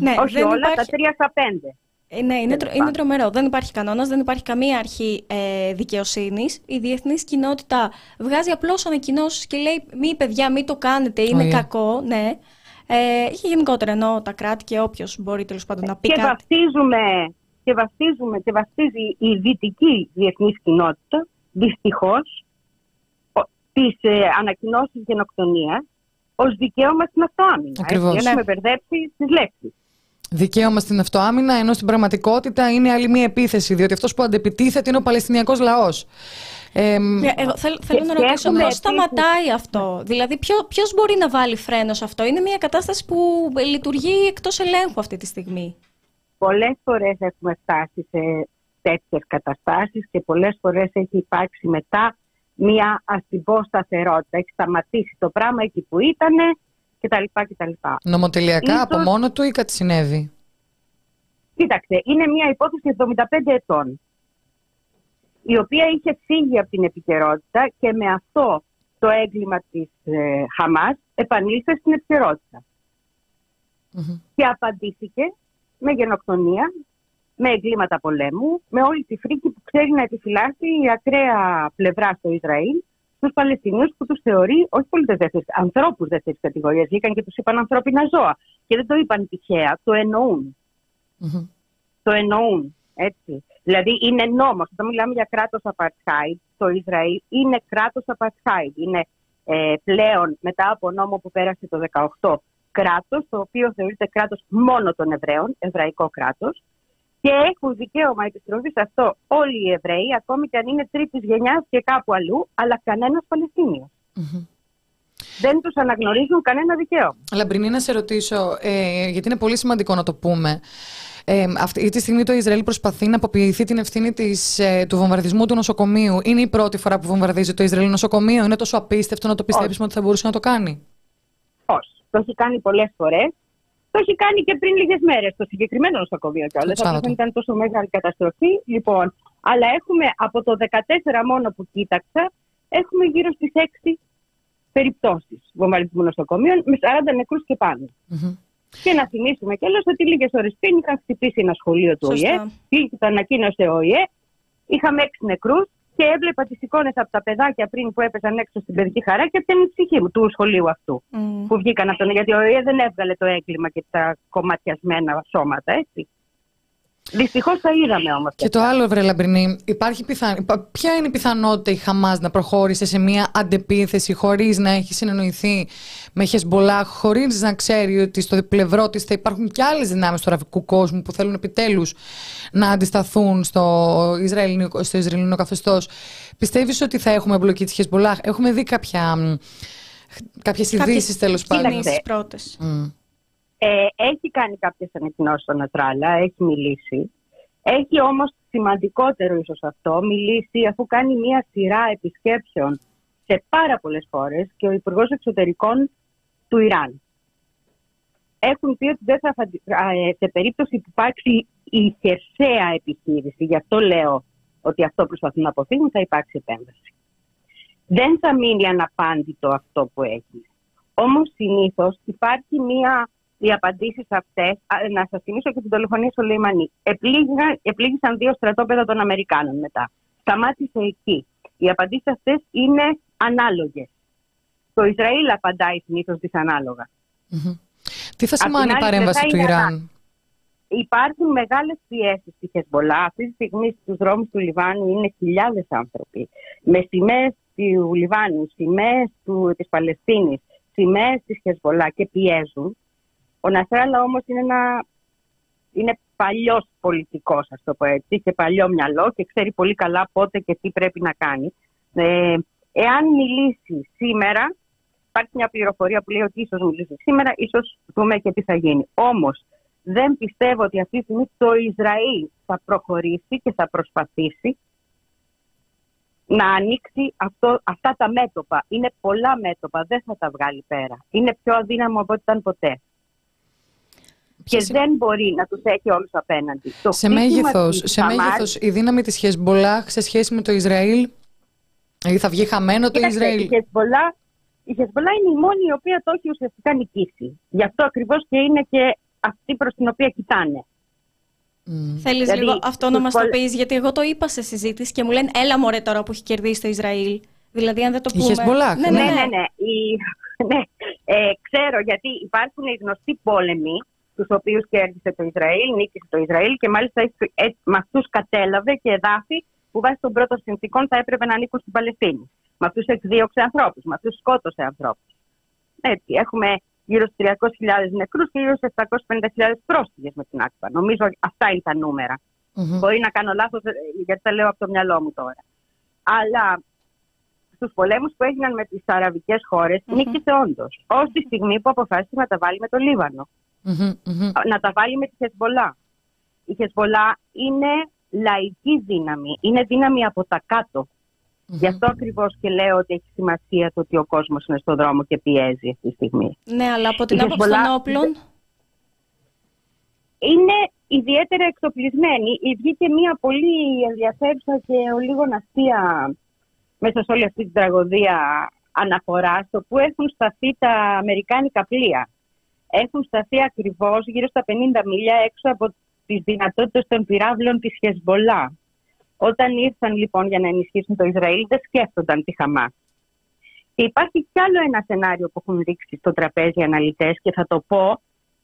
Ναι, Όχι δεν όλα, υπάρχει... τα τρία στα πέντε. Ε, ναι, είναι, Τέλος τρο- είναι πάντων. τρομερό. Δεν υπάρχει κανόνας, δεν υπάρχει καμία αρχή ε, δικαιοσύνης. Η διεθνής κοινότητα βγάζει απλώς ανακοινώσεις και λέει: Μη παιδιά, μη το κάνετε, είναι Ωραία. κακό. Ναι. Ε, και γενικότερα εννοώ τα κράτη και όποιος μπορεί τέλος πάντων να πει Και κάτι. βαφτίζουμε, και βαφτίζουμε και βαφτίζει η δυτική διεθνής κοινότητα, δυστυχώς, τις ε, ανακοινώσεις γενοκτονίας ως δικαίωμα στην αυτοάμυνα. Ακριβώς. Έτσι, Ναι. Έχουμε μπερδέψει τις λέξεις. Δικαίωμα στην αυτοάμυνα, ενώ στην πραγματικότητα είναι άλλη μία επίθεση, διότι αυτός που αντεπιτίθεται είναι ο Παλαιστινιακός λαός. Ε, Και εγώ θέλ- θέλω Και- να και ρωτήσω έχουμε πώς επίσης- σταματάει αυτό; Δηλαδή, ποιο μπορεί να βάλει φρένος σε αυτό; Είναι μια κατάσταση που λειτουργεί εκτός ελέγχου αυτή τη στιγμή. Πολλές φορές έχουμε φτάσει σε τέτοιες καταστάσεις και πολλές φορές έχει υπάρξει μετά μία ας την πω σταθερότητα. Έχει σταματήσει το πράγμα εκεί που ήταν κτλ. κτλ. νομοτελειακά Ίσως- από μόνο του ή κάτι συνέβη; Κοίταξε, είναι μια υπόθεση 75 ετών η οποία είχε φύγει από την επικαιρότητα και με αυτό το έγκλημα της ε, Χαμάς επανήλθε στην επικαιρότητα. Μμμ. και απαντήθηκε με γενοκτονία, με εγκλήματα πολέμου, με όλη τη φρίκη που ξέρει να επιφυλάσσει η ακραία πλευρά στο Ισραήλ στου Παλαιστινίους που τους θεωρεί όχι πολίτε δεύτερη, ανθρώπους δεύτερη κατηγορίας. Βγήκαν και τους είπαν ανθρώπινα ζώα. Και δεν το είπαν τυχαία, το εννοούν. Μμμ. Το εννοούν. Έτσι. Δηλαδή είναι νόμος. Όταν μιλάμε για κράτος apartheid, το Ισραήλ είναι κράτος apartheid. Είναι ε, πλέον μετά από νόμο που πέρασε το 18 κράτος, το οποίο θεωρείται κράτος μόνο των Εβραίων, εβραϊκό κράτος, και έχουν δικαίωμα επιστροφή σε αυτό όλοι οι Εβραίοι, ακόμη και αν είναι τρίτης γενιάς και κάπου αλλού, αλλά κανένας Παλαιστίνιος. Μμμ. Δεν τους αναγνωρίζουν κανένα δικαίωμα. Λαμπρινή, να σε ρωτήσω, ε, γιατί είναι πολύ σημαντικό να το πούμε. Ε, αυτή τη στιγμή το Ισραήλ προσπαθεί να αποποιηθεί την ευθύνη της, ε, του βομβαρδισμού του νοσοκομείου. Είναι η πρώτη φορά που βομβαρδίζει το Ισραήλ νοσοκομείο. Είναι τόσο απίστευτο να το πιστέψουμε ότι θα μπορούσε να το κάνει; Όχι. Το έχει κάνει πολλές φορές. Το έχει κάνει και πριν λίγες μέρες το συγκεκριμένο νοσοκομείο κιόλας. Το Αυτό Σάββατο. δεν ήταν τόσο μεγάλη καταστροφή. Λοιπόν, αλλά έχουμε από το 14 μόνο που κοίταξα, έχουμε γύρω στις 6 περιπτώσεις βομβαρδισμού νοσοκομείων με 40 νεκρούς και πάνω. Μμμ. Και να θυμίσουμε κιόλας ότι λίγες ώρες πριν είχαν χτυπήσει ένα σχολείο του Σωστά. ΟΗΕ. Πήγε το ανακοίνωσε ο ΟΗΕ. Είχαμε 6 νεκρούς και έβλεπα τις εικόνες από τα παιδάκια πριν που έπεσαν έξω στην παιδική χαρά και έπιανε η ψυχή μου του σχολείου αυτού Μμ. που βγήκαν από τον. Γιατί ο ΟΗΕ δεν έβγαλε το έγκλημα και τα κομματιασμένα σώματα, έτσι. Δυστυχώς τα είδαμε όμως. Και το άλλο, βρε Λαμπρινή, υπάρχει πιθα... υπά- ποια είναι η πιθανότητα η Χαμάς να προχώρησε σε μια αντεπίθεση χωρίς να έχει συνεννοηθεί με Χεσμολάχ, χωρίς να ξέρει ότι στο πλευρό της θα υπάρχουν και άλλες δυνάμεις του αραβικού κόσμου που θέλουν επιτέλους να αντισταθούν στο Ισραηλινό, στο Ισραηλινό καθεστώς. Πιστεύεις ότι θα έχουμε εμπλοκή της Χεσμολάχ; Έχουμε δει κάποια, μ, κάποιες ειδήσεις τέλος πάντων. κινήσεις πρώτες. Μμ. Ε, έχει κάνει κάποιες ανακοινώσεις στον Νατράλα, έχει μιλήσει. Έχει όμως σημαντικότερο ίσως αυτό, μιλήσει αφού κάνει μια σειρά επισκέψεων σε πάρα πολλές χώρες και ο Υπουργός Εξωτερικών του Ιράν. Έχουν πει ότι δεν θα, φαντι- α, ε, σε περίπτωση που υπάρξει η χερσαία επιχείρηση, γι' αυτό λέω ότι αυτό προσπαθούν να αποφύγουν, θα υπάρξει επέμβαση. Δεν θα μείνει αναπάντητο αυτό που έγινε. Όμως συνήθως υπάρχει μία. Οι απαντήσεις αυτές, να σας θυμίσω και την δολοφονία στο Λιμανί. Επλήγησαν, επλήγησαν δύο στρατόπεδα των Αμερικάνων μετά. Σταμάτησε εκεί. Οι απαντήσεις αυτές είναι ανάλογες. Το Ισραήλ απαντάει συνήθως δυσανάλογα. Μμμ. Τι θα Απ' την σημαίνει η άλλη παρέμβαση πλευρά του είναι Ιράν. Υπάρχουν μεγάλες πιέσεις στη Χεσμολά. Αυτή τη στιγμή στους δρόμους του Λιβάνου είναι χιλιάδες άνθρωποι. Με σημαίες του Λιβάνου, σημαίες του, της Παλαιστίνης, σημαίες της Χεσμολά και πιέζουν. Ο Νασράλα όμως είναι, ένα, είναι παλιός πολιτικός, ας το πω έτσι, και παλιό μυαλό και ξέρει πολύ καλά πότε και τι πρέπει να κάνει. Ε, εάν μιλήσει σήμερα, υπάρχει μια πληροφορία που λέει ότι ίσως μιλήσει σήμερα, ίσως δούμε και τι θα γίνει. Όμως δεν πιστεύω ότι αυτή τη στιγμή το Ισραήλ θα προχωρήσει και θα προσπαθήσει να ανοίξει αυτό, αυτά τα μέτωπα. Είναι πολλά μέτωπα, δεν θα τα βγάλει πέρα. Είναι πιο αδύναμο από ό,τι ήταν ποτέ. Και Ποιες είναι- δεν μπορεί να τους έχει όλους απέναντι. Το Σε χτύπημα μέγεθος, της σε Χαμάς- μέγεθος η δύναμη της Χεσμολάχ σε σχέση με το Ισραήλ δηλαδή θα βγει χαμένο το Κοίταξε, Ισραήλ; Η Χεσμολά, η Χεσμολά είναι η μόνη η οποία το έχει ουσιαστικά νικήσει. Γι' αυτό ακριβώς και είναι και αυτή προς την οποία κοιτάνε. Mm. Θέλεις δηλαδή, λίγο αυτό να μας το πεις, γιατί εγώ το είπα σε συζήτηση και μου λένε έλα μωρέ τώρα που έχει κερδίσει το Ισραήλ. Δηλαδή αν δεν το πούμε... Είχες πολλά. Ναι, ναι, ναι. ναι, ναι. Η... ναι. Ε, ξέρω γιατί υπάρχουν οι γνωστοί πόλεμοι τους οποίους κέρδισε το Ισραήλ, νίκησε το Ισραήλ και μάλιστα ε, με αυτούς κατέλαβε και εδάφη που βάσει των πρώτων συνθήκων θα έπρεπε να ανήκουν στην Παλαιστίνη. Με αυτούς εκδίωξε ανθρώπους, με αυτούς σκότωσε ανθρώπους. Έτσι, έχουμε γύρω στους 300.000 νεκρούς και γύρω στους 750.000 πρόσφυγε με την άκπα. Νομίζω αυτά είναι τα νούμερα. Mm-hmm. Μπορεί να κάνω λάθος, ε, γιατί τα λέω από το μυαλό μου τώρα. Αλλά στους πολέμους που έγιναν με τις αραβικές χώρες, mm-hmm. νίκησε όντως. Ω τη στιγμή που αποφάσισε να τα βάλει με το λιβανο Να τα βάλει με τη Χεσμολά. Η Χεσμολά είναι λαϊκή δύναμη. Είναι δύναμη από τα κάτω. Γι' αυτό ακριβώς και λέω ότι έχει σημασία το ότι ο κόσμος είναι στον δρόμο και πιέζει αυτή τη στιγμή. Ναι, αλλά από την άποψη των όπλων; Είναι ιδιαίτερα εξοπλισμένη. Βγήκε μια πολύ ενδιαφέρουσα και λίγο αστεία μέσα σε όλη αυτή την τραγωδία αναφοράς στο που έχουν σταθεί τα αμερικάνικα πλοία. Έχουν σταθεί ακριβώς γύρω στα 50 μίλια έξω από τις δυνατότητες των πυράβλων της Χεσμολά. Όταν ήρθαν λοιπόν για να ενισχύσουν το Ισραήλ δεν σκέφτονταν τη Χαμάς. Και υπάρχει κι άλλο ένα σενάριο που έχουν ρίξει στο τραπέζι οι αναλυτές και θα το πω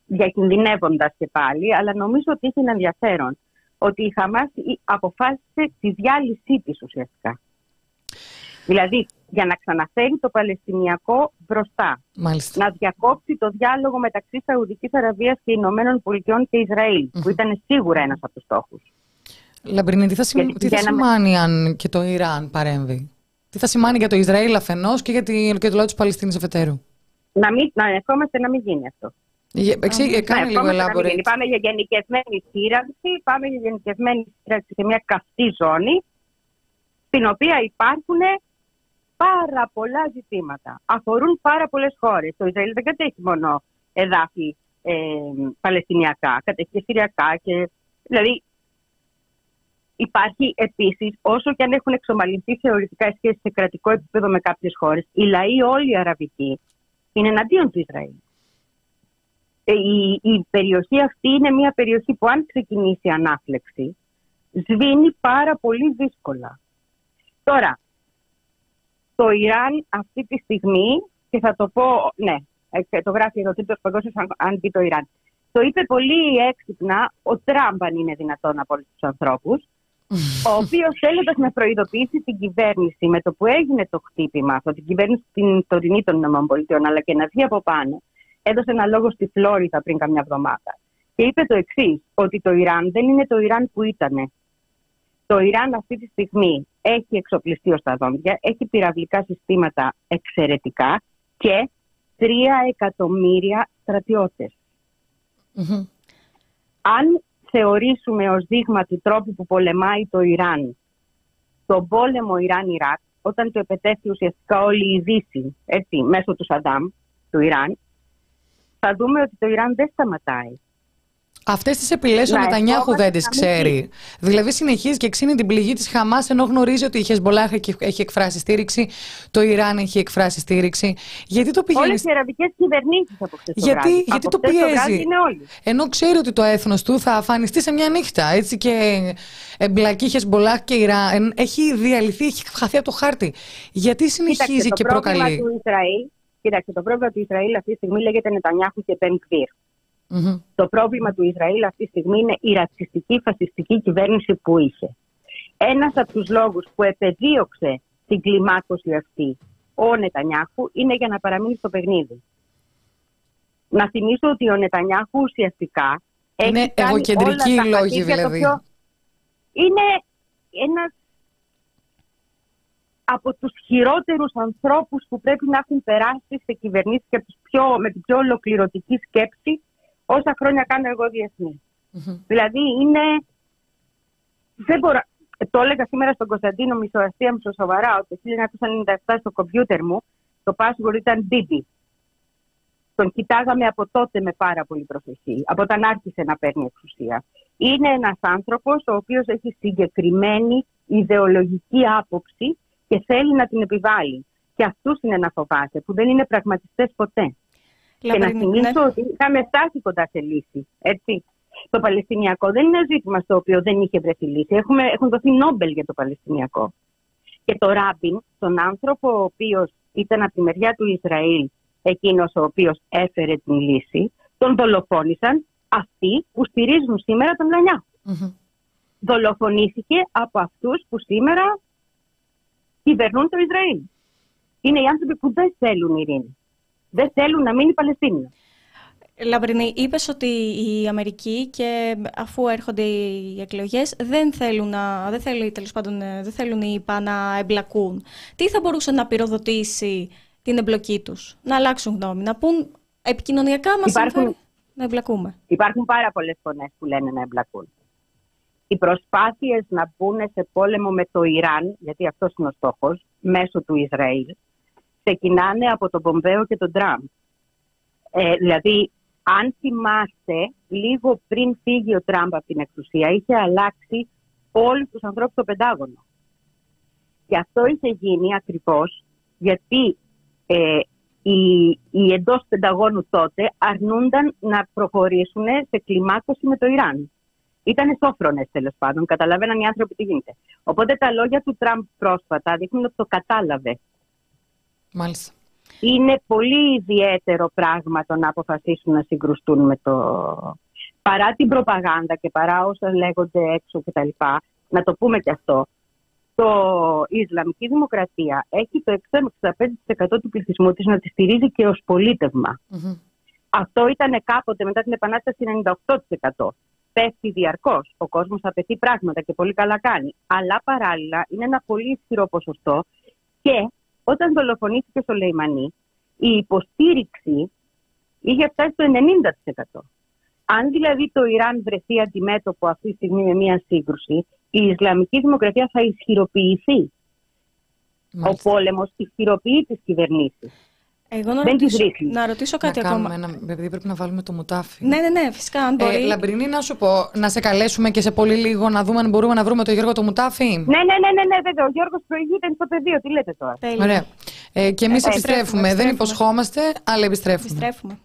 διακινδυνεύοντας και πάλι, αλλά νομίζω ότι έχει ενδιαφέρον ότι η Χαμάς αποφάσισε τη διάλυσή της ουσιαστικά. Δηλαδή, για να ξαναφέρει το Παλαιστινιακό μπροστά. Μάλιστα. Να διακόψει το διάλογο μεταξύ Σαουδικής Αραβίας και Ηνωμένων Πολιτειών και ισραηλ που ήταν σίγουρα ένας από τους στόχους. Λαμπρινή, τι θα, σημ... τι θα σημαίνει αν και το Ιράν παρέμβει; Τι θα σημαίνει για το Ισραήλ αφενός και για, τη... και το λαό της Παλαιστίνης αφετέρου; Να, μην, να ευχόμαστε να μην γίνει αυτό. Εξή, κάνε λίγο elaborate. Πάμε για γενικευμένη σύραγγιση, πάμε για γενικευμένη σύραγγιση σε μια καυτή ζώνη, στην οποία υπάρχουν πάρα πολλά ζητήματα. Αφορούν πάρα πολλές χώρες. Το Ισραήλ δεν κατέχει μόνο εδάφη ε, Παλαιστινιακά, κατέχει και Συριακά. Και, δηλαδή, υπάρχει επίσης, όσο και αν έχουν εξομαλυνθεί θεωρητικά σχέσεις σε κρατικό επίπεδο με κάποιες χώρες, οι λαοί όλοι οι αραβικοί είναι εναντίον του Ισραήλ. Ε, η, η περιοχή αυτή είναι μια περιοχή που αν ξεκινήσει η ανάφλεξη, σβήνει πάρα πολύ δύσκολα. Τώρα, το Ιράν αυτή τη στιγμή, και θα το πω, ναι, το γράφει εδώ τρίτο παγκόσμιος, αν πει το Ιράν. Το είπε πολύ έξυπνα ο Τραμπ, αν είναι δυνατόν από όλους τους ανθρώπους, ο οποίος θέλοντας να προειδοποιήσει την κυβέρνηση με το που έγινε το χτύπημα αυτό, την κυβέρνηση την τωρινή των ΗΠΑ, αλλά και να βγει από πάνω, έδωσε ένα λόγο στη Φλόριδα πριν καμιά εβδομάδα. Και είπε το εξής, ότι το Ιράν δεν είναι το Ιράν που ήταν. Το Ιράν αυτή τη στιγμή έχει εξοπλιστεί ως τα δόντια, έχει πυραυλικά συστήματα εξαιρετικά και τρία εκατομμύρια Αν θεωρήσουμε ως δείγμα του τρόπου που πολεμάει το Ιράν τον πόλεμο Ιράν-Ιράκ, όταν το επετέφθη ουσιαστικά όλη η Δύση, έτσι, μέσω του Σαντάμ, του Ιράν, θα δούμε ότι το Ιράν δεν σταματάει. Αυτές τις επιλέ ο Νετανιάχου δεν τις ξέρει. Δηλαδή συνεχίζει και ξύνει την πληγή της Χαμάς ενώ γνωρίζει ότι η Χεσμολάχ έχει εκφράσει στήριξη, το Ιράν έχει εκφράσει στήριξη. Γιατί το πηγαίνει. Όλες οι αραβικές κυβερνήσεις από χθες Γιατί, γιατί το πιέζει; Ενώ ξέρει ότι το έθνος του θα αφανιστεί σε μια νύχτα. Έτσι και εμπλακεί Χεσμολάχ και Ιράν. Έχει διαλυθεί, έχει χαθεί από το χάρτη. Γιατί συνεχίζει Κοίταξε, και προκαλεί; Του Ισραήλ, Κοίταξε, το πρόβλημα του Ισραήλ αυτή τη στιγμή λέγεται Νετανιάχου και Μπεν το πρόβλημα του Ισραήλ αυτή τη στιγμή είναι η ρατσιστική φασιστική κυβέρνηση που είχε. Ένας από τους λόγους που επεδίωξε την κλιμάκωση αυτή ο Νετανιάχου είναι για να παραμείνει στο παιχνίδι. Να θυμίσω ότι ο Νετανιάχου ουσιαστικά είναι έχει κάνει εγωκεντρική όλα λόγη δηλαδή. Πιο... Είναι ένας από τους χειρότερους ανθρώπους που πρέπει να έχουν περάσει σε κυβερνήσεις και με την πιο ολοκληρωτική σκέψη όσα χρόνια κάνω εγώ Δηλαδή είναι. Δεν μπορώ. Το έλεγα σήμερα στον Κωνσταντίνο Μισοαστία μου σοβαρά ότι το 1997 στο κομπιούτερ μου το password ήταν Bibi. Τον κοιτάγαμε από τότε με πάρα πολύ προσοχή, από όταν άρχισε να παίρνει εξουσία. Είναι ένας άνθρωπος ο οποίος έχει συγκεκριμένη ιδεολογική άποψη και θέλει να την επιβάλλει. Και αυτούς είναι να φοβάσαι, που δεν είναι πραγματιστές ποτέ. Και να θυμίσω ναι. ότι είχαμε φτάσει κοντά σε λύση. Έτσι. Το Παλαιστινιακό δεν είναι ένα ζήτημα στο οποίο δεν είχε βρεθεί λύση. Έχουμε, έχουν δοθεί Νόμπελ για το Παλαιστινιακό. Και το Ράμπιν, τον άνθρωπο ο οποίος ήταν από τη μεριά του Ισραήλ, εκείνος ο οποίος έφερε την λύση, τον δολοφόνησαν αυτοί που στηρίζουν σήμερα τον Λανιά. Δολοφονήθηκε από αυτούς που σήμερα κυβερνούν το Ισραήλ. Είναι οι άνθρωποι που δεν θέλουν ειρήνη. Δεν θέλουν να μείνει η Παλαιστίνη. Λαμπρινή, είπες ότι η Αμερική και αφού έρχονται οι εκλογές δεν θέλουν, να, δεν θέλει, τέλος πάντων, δεν θέλουν οι ΙΠΑ να εμπλακούν. Τι θα μπορούσε να πυροδοτήσει την εμπλοκή τους, να αλλάξουν γνώμη, να πούν επικοινωνιακά μας Υπάρχουν... να εμπλακούμε. Υπάρχουν πάρα πολλές φωνές που λένε να εμπλακούν. Οι προσπάθειες να μπουν σε πόλεμο με το Ιράν, γιατί αυτός είναι ο στόχος, μέσω του Ισραήλ, ξεκινάνε από τον Πομπέο και τον Τραμπ. Ε, δηλαδή, αν θυμάστε, λίγο πριν φύγει ο Τραμπ από την εξουσία, είχε αλλάξει όλους τους ανθρώπους στο Πεντάγωνο. Και αυτό είχε γίνει ακριβώς γιατί ε, οι, οι εντός Πενταγώνου τότε αρνούνταν να προχωρήσουν σε κλιμάκωση με το Ιράν. Ήταν σόφρονες τέλος πάντων, καταλαβαίναν οι άνθρωποι τι γίνεται. Οπότε τα λόγια του Τραμπ πρόσφατα δείχνουν ότι το κατάλαβε. Μάλιστα. Είναι πολύ ιδιαίτερο πράγμα το να αποφασίσουν να συγκρουστούν με το... Παρά την προπαγάνδα και παρά όσα λέγονται έξω κτλ. Να το πούμε και αυτό. Το, η Ισλαμική Δημοκρατία έχει το 65% του πληθυσμού της να τη στηρίζει και ως πολιτευμα Αυτό ήταν κάποτε μετά την Επανάσταση 98%. Πέφτει διαρκώς. Ο κόσμος απαιτεί πράγματα και πολύ καλά κάνει. Αλλά παράλληλα είναι ένα πολύ ισχυρό ποσοστό και όταν δολοφονήθηκε στο Λεϊμανί, η υποστήριξη είχε φτάσει στο 90%. Αν δηλαδή το Ιράν βρεθεί αντιμέτωπο αυτή τη στιγμή με μια σύγκρουση, η Ισλαμική Δημοκρατία θα ισχυροποιηθεί. Ο πόλεμος ισχυροποιεί τις κυβερνήσεις. Εγώ να, ρωτήσω, να ρωτήσω κάτι να ακόμα. Ένα, επειδή πρέπει να βάλουμε το μουτάφι. Ναι, ναι, ναι, φυσικά. Αν μπορεί. Ε, Λαμπρινή, να σου πω, να σε καλέσουμε και σε πολύ λίγο να δούμε αν μπορούμε να βρούμε το Γιώργο το μουτάφι. Ναι, ναι, ναι, ναι, ναι βέβαια. Ο Γιώργος προηγείται στο πεδίο. Τι λέτε τώρα. Τέλεια. Ωραία. Ε, και εμείς ε, επιστρέφουμε. Δεν υποσχόμαστε, αλλά επιστρέφουμε. Επιστρέφουμε.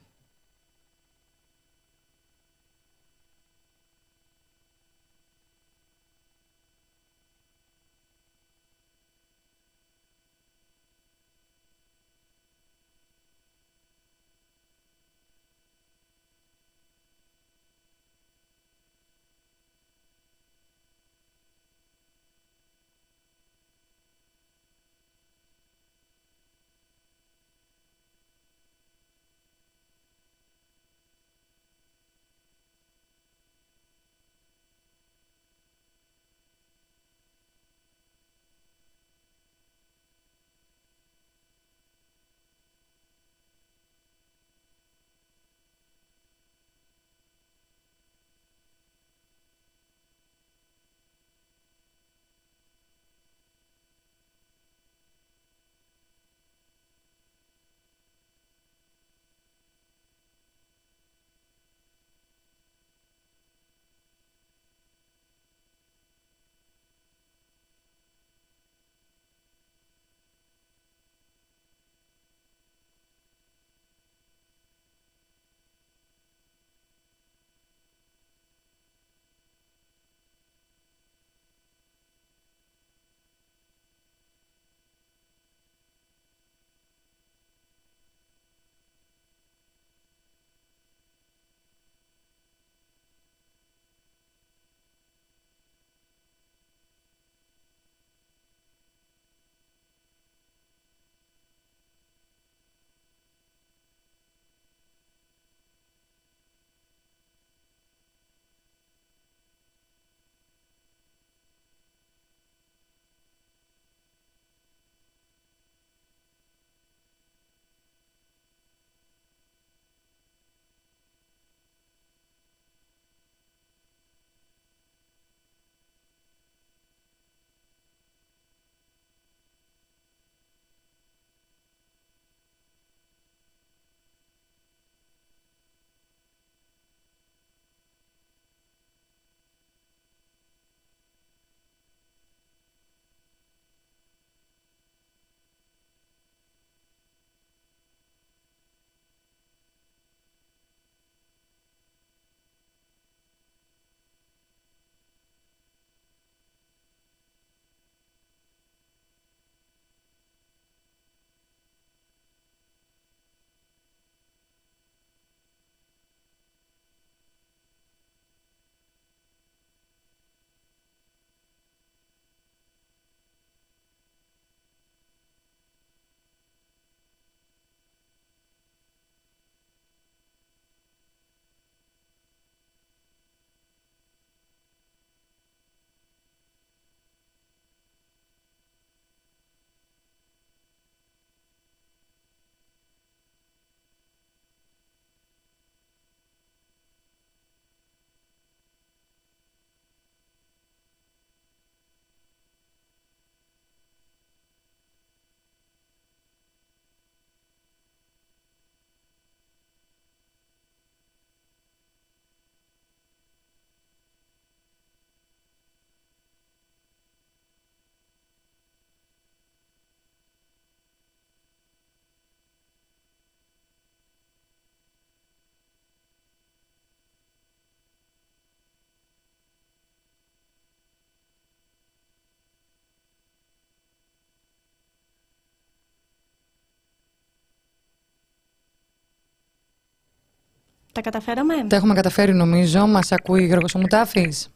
Τα καταφέραμε; Τα έχουμε καταφέρει νομίζω. Μας ακούει Γιώργος Ομουτάφης.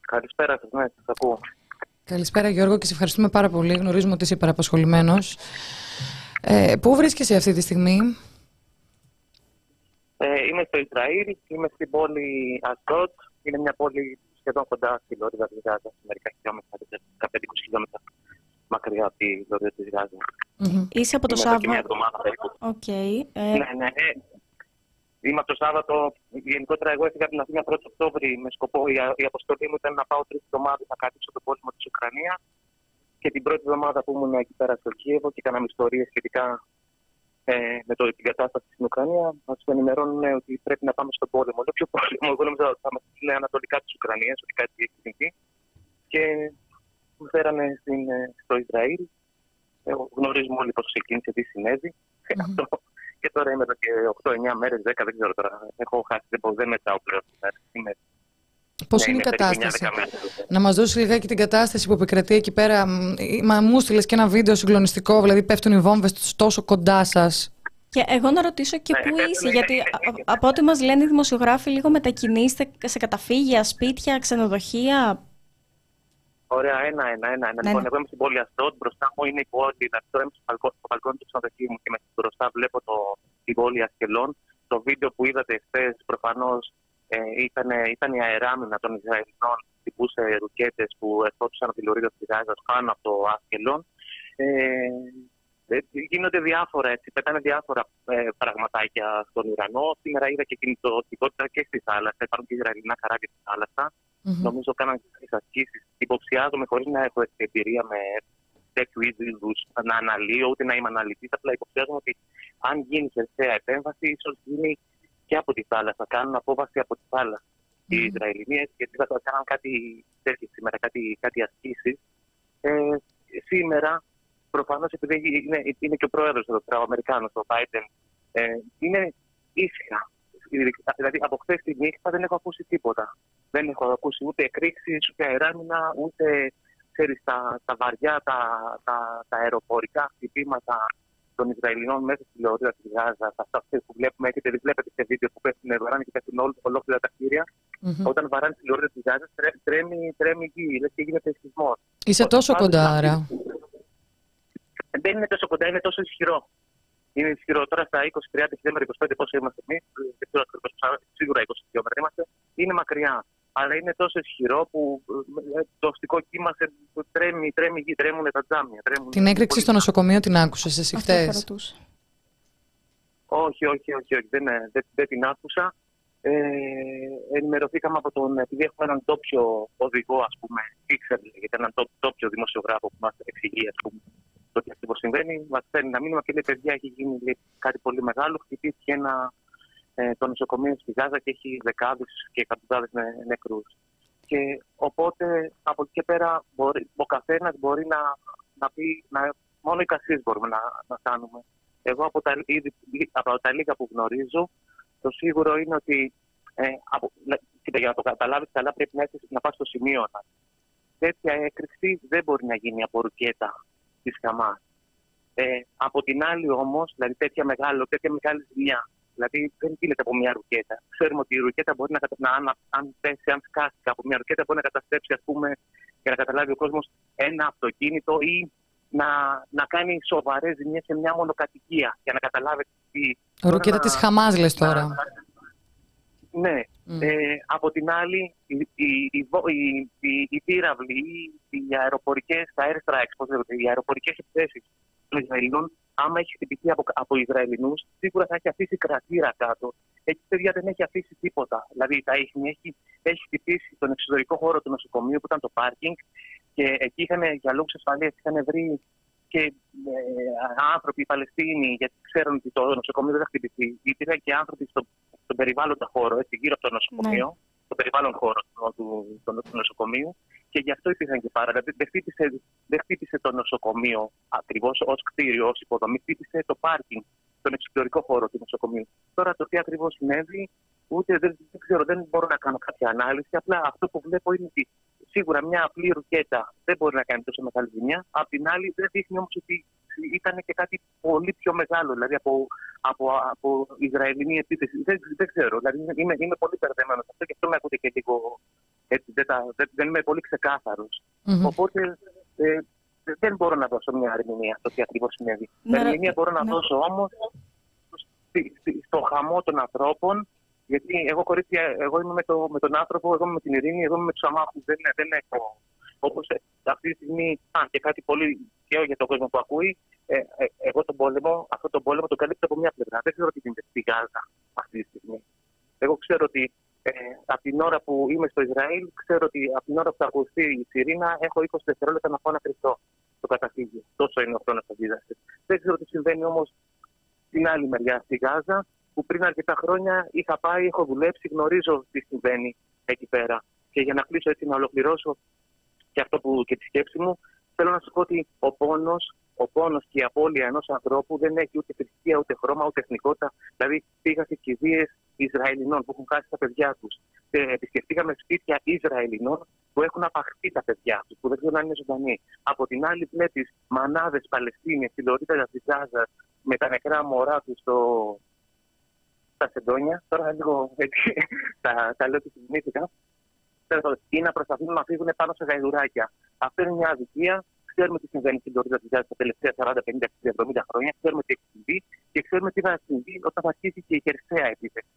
Καλησπέρα σας, ναι, σας ακούω. Καλησπέρα Γιώργο και σε ευχαριστούμε πάρα πολύ. Γνωρίζουμε ότι είσαι παραπασχολημένος. Ε, πού βρίσκεσαι αυτή τη στιγμή; Ε, είμαι στο Ισραήλ, είμαι στην πόλη Αστότ. Είναι μια πόλη σχεδόν κοντά στη Λόριδα της Γάζας, μερικά χιλιόμετρα, 15-20 χιλιόμετρα μακριά από τη Λόριδα της Γάζας. Mm-hmm. Είσαι από το Σάββατο. Okay. Ε... Ναι, ναι, ναι. Είμαι από το Σάββατο. Γενικότερα, εγώ έφυγα από την Αθήνα 1 Οκτώβρη με σκοπό. Η, η αποστολή μου ήταν να πάω τρει εβδομάδε να κάτω τον πόλεμο της Ουκρανίας. Και την πρώτη εβδομάδα που ήμουν εκεί πέρα στο Κίεβο και κάναμε ιστορίε σχετικά ε, με το, την κατάσταση στην Ουκρανία, μας ενημερώνουν ότι πρέπει να πάμε στον πόλεμο. Λέω ποιο πόλεμο, εγώ νόμιζα ότι θα μα στείλουν ανατολικά της Ουκρανίας, ότι κάτι έχει συμβεί. Και μου φέρανε στην, ε, στο Ισραήλ. Ε, γνωρίζουμε όλοι πώ ξεκίνησε, τι συνέβη. Mm-hmm. και τώρα είμαι εδώ και 8-9 μέρες, 10, δεν ξέρω τώρα. Έχω χάσει, δεν μετάω πλέον. Πώς ναι, είναι η κατάσταση; Να μας δώσεις λιγάκι την κατάσταση που επικρατεί εκεί πέρα. Μα μου στείλες και ένα βίντεο συγκλονιστικό, δηλαδή πέφτουν οι βόμβες τόσο κοντά σας. Και εγώ να ρωτήσω και ναι, πού είσαι, γιατί από ό,τι μας λένε οι δημοσιογράφοι, λίγο μετακινήστε σε καταφύγια, σπίτια, ξενοδοχεία. Ωραία, ένα, ένα, ένα. ένα. Ναι, λοιπόν, ναι. εγώ είμαι στην πόλη Αστότ, μπροστά μου είναι η πόλη. Δηλαδή, τώρα είμαι στο μπαλκόνι του ξενοδοχείου μου και με μπροστά βλέπω το, την πόλη Ασκελών. Το βίντεο που είδατε χθες προφανώς ε, ήταν, ήταν η αεράμινα των Ισραηλινών τυπούσε ρουκέτες που ερχόντουσαν από τη Λωρίδα της Γάζας πάνω από το Ασκελόν. Ε, ε, γίνονται διάφορα έτσι, πετάνε διάφορα ε, πραγματάκια στον ουρανό. Σήμερα είδα και κινητοποιητικότητα και στη θάλασσα. Υπάρχουν και Ισραηλινά καράβια στη θάλασσα. Mm-hmm. Νομίζω κάναν τι ασκήσεις. Υποψιάζομαι, χωρίς να έχω εμπειρία με τέτοιου είδους να αναλύω, ούτε να είμαι αναλυτής. Απλά υποψιάζομαι ότι αν γίνει χερσαία επέμβαση, ίσως γίνει και από τη θάλασσα. Κάνουν απόβαση από τη θάλασσα. Mm. Οι Ισραηλινοί, γιατί θα κάνουν κάτι τέτοιο σήμερα, κάτι, κάτι ασκήσεις. Ε, σήμερα, προφανώς επειδή είναι, είναι και ο πρόεδρος εδώ πέρα, ο Αμερικάνος, ο Biden, ε, είναι ήσυχα. Δηλαδή, από χθες τη νύχτα δεν έχω ακούσει τίποτα. Δεν έχω ακούσει ούτε εκρήξεις, ούτε αεράμινα, ούτε ξέρεις, τα, τα βαριά, τα, τα, τα αεροπορικά χτυπήματα των Ισραηλινών μέσα στη Λεωρίδα τη Γάζα, αυτά που βλέπουμε, έχετε δει, βλέπετε σε βίντεο που πέφτουν βαράνε και πέφτουν όλη, ολόκληρα τα κτίρια. Mm-hmm. Όταν βαράνε στη Λεωρίδα τη Γάζα, τρέμει, τρέμει η γη, λες και γίνεται σεισμός. Είσαι τόσο κοντά, άρα. Δεν είναι τόσο κοντά, είναι τόσο ισχυρό. Είναι ισχυρό. Τώρα στα 20, 30 χιλιόμετρα, 25 πόσο είμαστε εμείς, δεν ξέρω ακριβώς, σίγουρα 20 χιλιόμετρα είμαστε, είναι μακριά αλλά είναι τόσο ισχυρό που ε, το οστικό κύμα σε τρέμει, τρέμει γη, τρέμουν τα τζάμια. Τρέμουν την έκρηξη στο νοσοκομείο την άκουσες εσύ χθες; Όχι, όχι, όχι, όχι δεν, δεν, δεν την άκουσα. Ε, ενημερωθήκαμε από τον, επειδή έχουμε έναν τόπιο οδηγό, ας πούμε, ήξερε, γιατί έναν τόπιο δημοσιογράφο που μας εξηγεί, ας πούμε, το τι ακριβώς συμβαίνει. Μας φέρνει ένα μήνυμα και λέει: Παιδιά, έχει γίνει λέει, κάτι πολύ μεγάλο. Χτυπήθηκε ένα ε, το νοσοκομείο στη Γάζα και έχει δεκάδες και εκατοντάδες νεκρούς. Και οπότε από εκεί και πέρα μπορεί, ο καθένας μπορεί να, να πει, να, μόνο οι κασίε μπορούμε να, να κάνουμε. Εγώ από τα, ήδη, από τα λίγα που γνωρίζω, το σίγουρο είναι ότι ε, από, κοίτα, για να το καταλάβεις καλά, πρέπει να, να πας στο σημείο να. Τέτοια έκρηξη δεν μπορεί να γίνει από ρουκέτα της Χαμάς. Ε, από την άλλη όμως, δηλαδή τέτοια μεγάλη, τέτοια μεγάλη ζημιά Δηλαδή δεν γίνεται από μια ρουκέτα. Ξέρουμε ότι η ρουκέτα μπορεί να, να αν, αν πέσει, αν σκάσει από μια ρουκέτα, μπορεί να καταστρέψει, ας πούμε, για να καταλάβει ο κόσμος ένα αυτοκίνητο ή να, να κάνει σοβαρές ζημιές σε μια μονοκατοικία. Για να καταλάβει τι. Ρουκέτα της Χαμάς, λες τώρα. ναι. Ε, από την άλλη, οι, οι, οι, οι, οι πύραυλοι, οι, οι αεροπορικές, τα airstrikes, πώς λέγονται, οι αεροπορικές επιθέσει των Ισραηλινών άμα έχει χτυπηθεί από, από Ισραηλινούς, σίγουρα θα έχει αφήσει κρατήρα κάτω. Εκεί, παιδιά, δεν έχει αφήσει τίποτα. Δηλαδή, τα έχει, έχει, έχει χτυπήσει τον εξωτερικό χώρο του νοσοκομείου που ήταν το πάρκινγκ και εκεί είχαν για λόγους ασφαλείας είχαν βρει και ε, άνθρωποι, οι Παλαιστίνοι, γιατί ξέρουν ότι το νοσοκομείο δεν θα χτυπηθεί. Υπήρχαν και άνθρωποι στο, στον περιβάλλοντα χώρο, έτσι, γύρω από το νοσοκομείο, ναι. στο περιβάλλον χώρο του, του, του, του νοσοκομείου και γι' αυτό υπήρχαν και πάρα. Δηλαδή δεν χτύπησε, δεν χτύπησε το νοσοκομείο ακριβώς ως κτίριο, ως υποδομή, χτύπησε το πάρκινγκ, τον εξωτερικό χώρο του νοσοκομείου. Τώρα το τι ακριβώς συνέβη, ούτε δεν, δεν, ξέρω, δεν μπορώ να κάνω κάποια ανάλυση. Απλά αυτό που βλέπω είναι ότι σίγουρα μια απλή ρουκέτα δεν μπορεί να κάνει τόσο μεγάλη ζημιά. Απ' την άλλη, δεν δείχνει όμως ότι ήταν και κάτι πολύ πιο μεγάλο, δηλαδή από, από, από Ισραηλινή επίθεση. Δεν, δεν ξέρω, δηλαδή είμαι, είμαι πολύ μπερδεμένος αυτό και αυτό με ακούτε και λίγο. Έτσι, δεν, δεν, δεν είμαι πολύ Οπότε ε, δεν μπορώ να δώσω μια ερμηνεία στο τι ακριβώς συνέβη. Ναι, ερμηνεία μπορώ να ναι. δώσω όμως στο χαμό των ανθρώπων γιατί εγώ, κορίτσια, εγώ είμαι με, το, με τον άνθρωπο, εγώ είμαι με την ειρήνη, εγώ είμαι με τους αμάχους. Δεν, δεν έχω. Όπως ε, αυτή τη στιγμή, α, και κάτι πολύ και για τον κόσμο που ακούει, ε, ε, εγώ τον πόλεμο, αυτό τον πόλεμο τον καλύπτω από μια πλευρά. Δεν ξέρω τι γίνεται στη Γάζα αυτή τη στιγμή. Εγώ ξέρω ότι ε, από την ώρα που είμαι στο Ισραήλ, ξέρω ότι από την ώρα που θα ακουστεί η Σιρήνα, έχω 20 δευτερόλεπτα να πάω να κρυφτώ στο καταφύγιο. Τόσο είναι ο χρόνος που Δεν ξέρω τι συμβαίνει όμως στην άλλη μεριά, στη Γάζα που πριν αρκετά χρόνια είχα πάει, έχω δουλέψει, γνωρίζω τι συμβαίνει εκεί πέρα. Και για να κλείσω έτσι, να ολοκληρώσω και αυτό που και τη σκέψη μου, θέλω να σα πω ότι ο πόνος ο πόνος και η απώλεια ενός ανθρώπου δεν έχει ούτε θρησκεία, ούτε χρώμα, ούτε εθνικότητα. Δηλαδή, πήγα σε κηδείες Ισραηλινών που έχουν χάσει τα παιδιά τους. Επισκεφτήκαμε σπίτια Ισραηλινών που έχουν απαχθεί τα παιδιά τους, που δεν ξέρουν αν είναι ζωντανοί. Από την άλλη, βλέπεις μανάδες Παλαιστίνοι στη Λωρίδα της Γάζας με τα νεκρά μωρά τους στο, στα σεντόνια. Τώρα λίγο έτσι, τα, τα λέω και θυμήθηκα. Ή να προσπαθούν να φύγουν πάνω σε γαϊδουράκια. Αυτό είναι μια αδικία. Ξέρουμε τι συμβαίνει στην Τωρίδα τη τα τελευταία 40, 50, 60, 70 χρόνια. Ξέρουμε τι έχει συμβεί και ξέρουμε τι θα συμβεί όταν θα αρχίσει και η χερσαία επίθεση.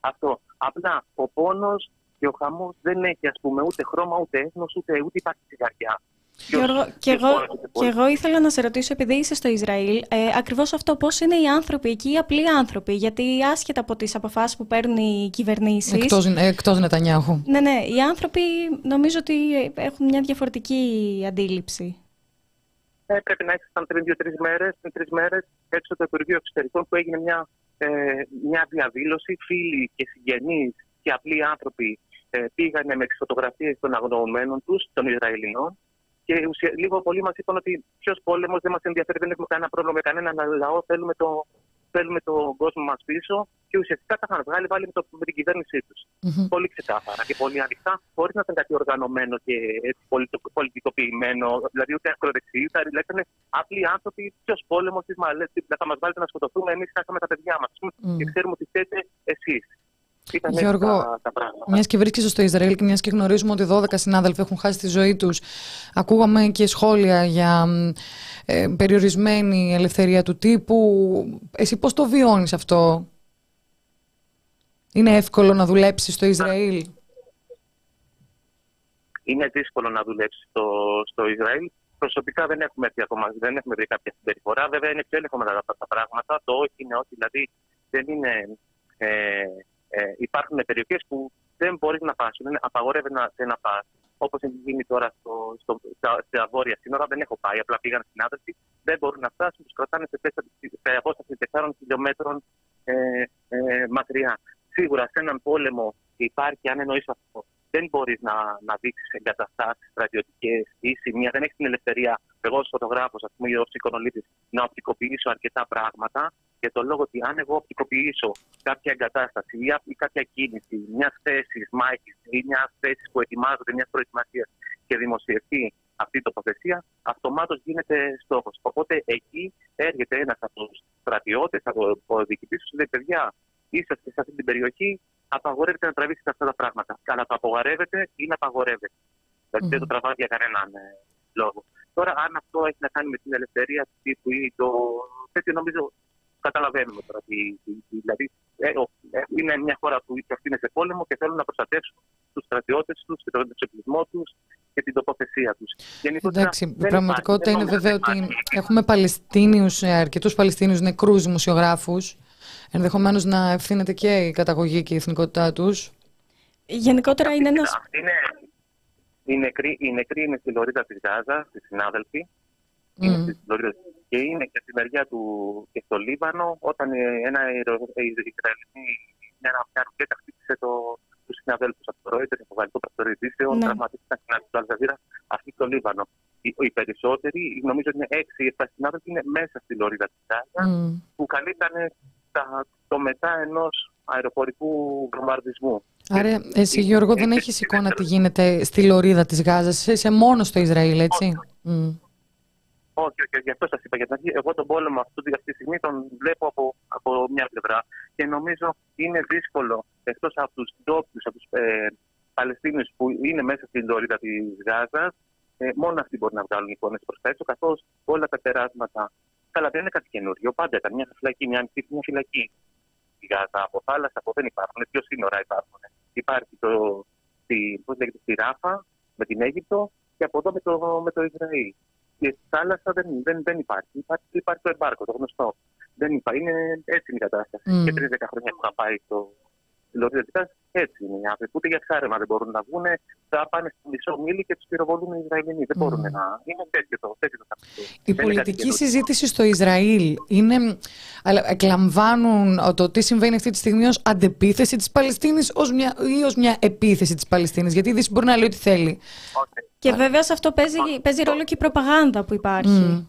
Αυτό. Απλά ο πόνος και ο χαμός δεν έχει ας πούμε, ούτε χρώμα, ούτε έθνος, ούτε, ούτε υπάρχει σιγαριά. Γιώργο, και, εγώ, και εγώ ήθελα να σε ρωτήσω, επειδή είσαι στο Ισραήλ, ε, ακριβώς αυτό, πώς είναι οι άνθρωποι εκεί, οι απλοί άνθρωποι; Γιατί άσχετα από τις αποφάσεις που παίρνουν οι κυβερνήσει. Εκτός Νετανιάχου. Ναι, ναι. Οι άνθρωποι νομίζω ότι έχουν μια διαφορετική αντίληψη. Ε, πρέπει να ήσασταν πριν δύο-τρεις μέρες, τρεις μέρες, έξω από το Υπουργείο Εξωτερικών που έγινε μια, ε, μια διαδήλωση. Φίλοι και συγγενείς και απλοί άνθρωποι ε, πήγανε με τις φωτογραφίες των αγνοωμένων τους, των Ισραηλινών, και ουσια, λίγο πολύ μας είπαν ότι ποιος πόλεμος δεν μας ενδιαφέρει, δεν έχουμε κανένα πρόβλημα με κανέναν λαό. Θέλουμε, το, θέλουμε τον κόσμο μας πίσω. Και ουσιαστικά τα είχαν βγάλει πάλι με, το, με την κυβέρνησή τους. Mm-hmm. Πολύ ξεκάθαρα και πολύ ανοιχτά, χωρίς να ήταν κάτι οργανωμένο και έτσι, πολιτικοποιημένο. Δηλαδή ούτε ακροδεξιοί, δηλαδή ήταν απλοί άνθρωποι. Ποιος πόλεμος, θα μας βάλετε να σκοτωθούμε, εμείς χάσαμε τα παιδιά μας. Mm. Και ξέρουμε ότι φταίτε εσείς. Γιώργο, μιας και βρίσκεσαι στο Ισραήλ και μιας και γνωρίζουμε ότι 12 συνάδελφοι έχουν χάσει τη ζωή τους, ακούγαμε και σχόλια για ε, περιορισμένη ελευθερία του τύπου. Εσύ πώς το βιώνεις αυτό, Είναι εύκολο να δουλέψεις στο Ισραήλ; Είναι δύσκολο να δουλέψεις στο, στο Ισραήλ. Προσωπικά δεν έχουμε, ακόμα, δεν έχουμε βρει κάποια συμπεριφορά. Βέβαια είναι πιο έλεγχο αυτά τα πράγματα. Το όχι είναι ότι δηλαδή δεν είναι ε, ε, υπάρχουν περιοχές που δεν μπορείς να πας, δεν απαγορεύεται να, να πας. Όπως έχει γίνει τώρα στο, στο, στα, στα βόρεια σύνορα, δεν έχω πάει. Απλά πήγαν συνάδελφοι, δεν μπορούν να φτάσουν, τους κρατάνε σε, σε απόσταση 4 χιλιόμετρων ε, ε, μακριά. Σίγουρα σε έναν πόλεμο υπάρχει, αν εννοείς αυτό, δεν μπορείς να, να δείξεις εγκαταστάσεις στρατιωτικές ή σημεία. Δεν έχεις την ελευθερία, εγώ ως φωτογράφος, ας πούμε, ή ω εικονολήτη, να οπτικοποιήσω αρκετά πράγματα. Για το λόγο ότι αν εγώ οπτικοποιήσω κάποια εγκατάσταση ή κάποια κίνηση μιας θέσης μάχης ή μιας θέσης που ετοιμάζεται, μιας προετοιμασίας και δημοσιευτεί αυτή η τοποθεσία, αυτομάτως γίνεται στόχος. Οπότε εκεί έρχεται ένας από τους στρατιώτες, από το διοικητής του, λέει: Παιδιά, είσαστε σε αυτή την περιοχή, απαγορεύεται να τραβήξετε αυτά τα πράγματα. Αλλά το απαγορεύεται ή να απαγορεύεται. Δηλαδή δεν το τραβάει για κανέναν ε, λόγο. Τώρα, αν αυτό έχει να κάνει με την ελευθερία του τύπου ή το τέτοιο, νομίζω καταλαβαίνουμε τώρα. Δηλαδή, ε, ε, είναι μια χώρα που αυτή είναι σε πόλεμο και θέλουν να προστατεύσουν τους στρατιώτες τους και τον εξοπλισμό τους και την τοποθεσία τους. Εντάξει, η πραγματικότητα είναι βέβαια ότι έχουμε Παλαιστίνιους, αρκετούς Παλαιστίνιους νεκρούς δημοσιογράφους ενδεχομένως να ευθύνεται και η καταγωγή και η εθνικότητά τους. Γενικότερα είναι ένας... Είναι, οι, νεκροί, οι νεκροί είναι στη Λωρίδα της Γάζα, στη συνάδελφοι. Mm. Είναι στη Λωρίδα και είναι και στη μεριά του και στο Λίβανο, όταν ένα Ισραηλινή μια ρουκέτα χτύπησε το, τους συναδέλφους από το Ρόιτερ, από το Γαλλικό Πρακτορείο ναι. τραυματίστηκαν στην του Αλζαβίρα, αυτή στο Λίβανο. Οι, οι περισσότεροι, νομίζω ότι είναι 6-7 συνάδελφοι, είναι μέσα στη Λωρίδα της Γάζα, mm. που καλύπταν το μετά ενός αεροπορικού βομβαρδισμού. Άρα, εσύ Γιώργο δεν έχεις εικόνα τι γίνεται στη λωρίδα της Γάζας, είσαι μόνος στο Ισραήλ, έτσι; Όχι, mm. Όχι, όχι, γι' αυτό σας είπα. Γιατί εγώ τον πόλεμο αυτή τη στιγμή τον βλέπω από, από μια πλευρά και νομίζω είναι δύσκολο εκτός από τους ντόπιους, από τους ε, Παλαιστίνου που είναι μέσα στην λωρίδα της Γάζας, ε, μόνο αυτοί μπορούν να βγάλουν εικόνες προς τα έξω, καθώς όλα τα περάσματα. Καλά, δεν είναι κάτι καινούριο. Πάντα ήταν μια φυλακή, μια ανοιχτή μια φυλακή. Η Γάζα από θάλασσα, από δεν υπάρχουν. Δύο σύνορα υπάρχουν. Υπάρχει το, τη, πώς λέγεται, στη Ράφα με την Αίγυπτο και από εδώ με το, με το Ισραήλ. Και στη θάλασσα δεν, δεν, δεν υπάρχει. υπάρχει. Υπάρχει το εμπάρκο, το γνωστό. Δεν υπάρχει. Είναι έτσι η κατάσταση. Mm. Και τρει-δέκα χρόνια που θα πάει το, Λογικά έτσι είναι οι άνθρωποι. Ούτε για χάρεμα δεν μπορούν να βγουν. Θα πάνε στο μισό μίλι και τους πυροβολούν οι Ισραηλινοί. Δεν μπορούν να. Είναι τέτοιο το, τέτοιο το Η πολιτική συζήτηση στο Ισραήλ είναι. Αλλά εκλαμβάνουν το τι συμβαίνει αυτή τη στιγμή ως αντεπίθεση της Παλαιστίνης ή ως μια επίθεση της Παλαιστίνης. Γιατί η Δύση μπορεί να λέει ό,τι θέλει. Okay. Και βέβαια σε αυτό παίζει, παίζει ρόλο και η προπαγάνδα που υπάρχει. Mm.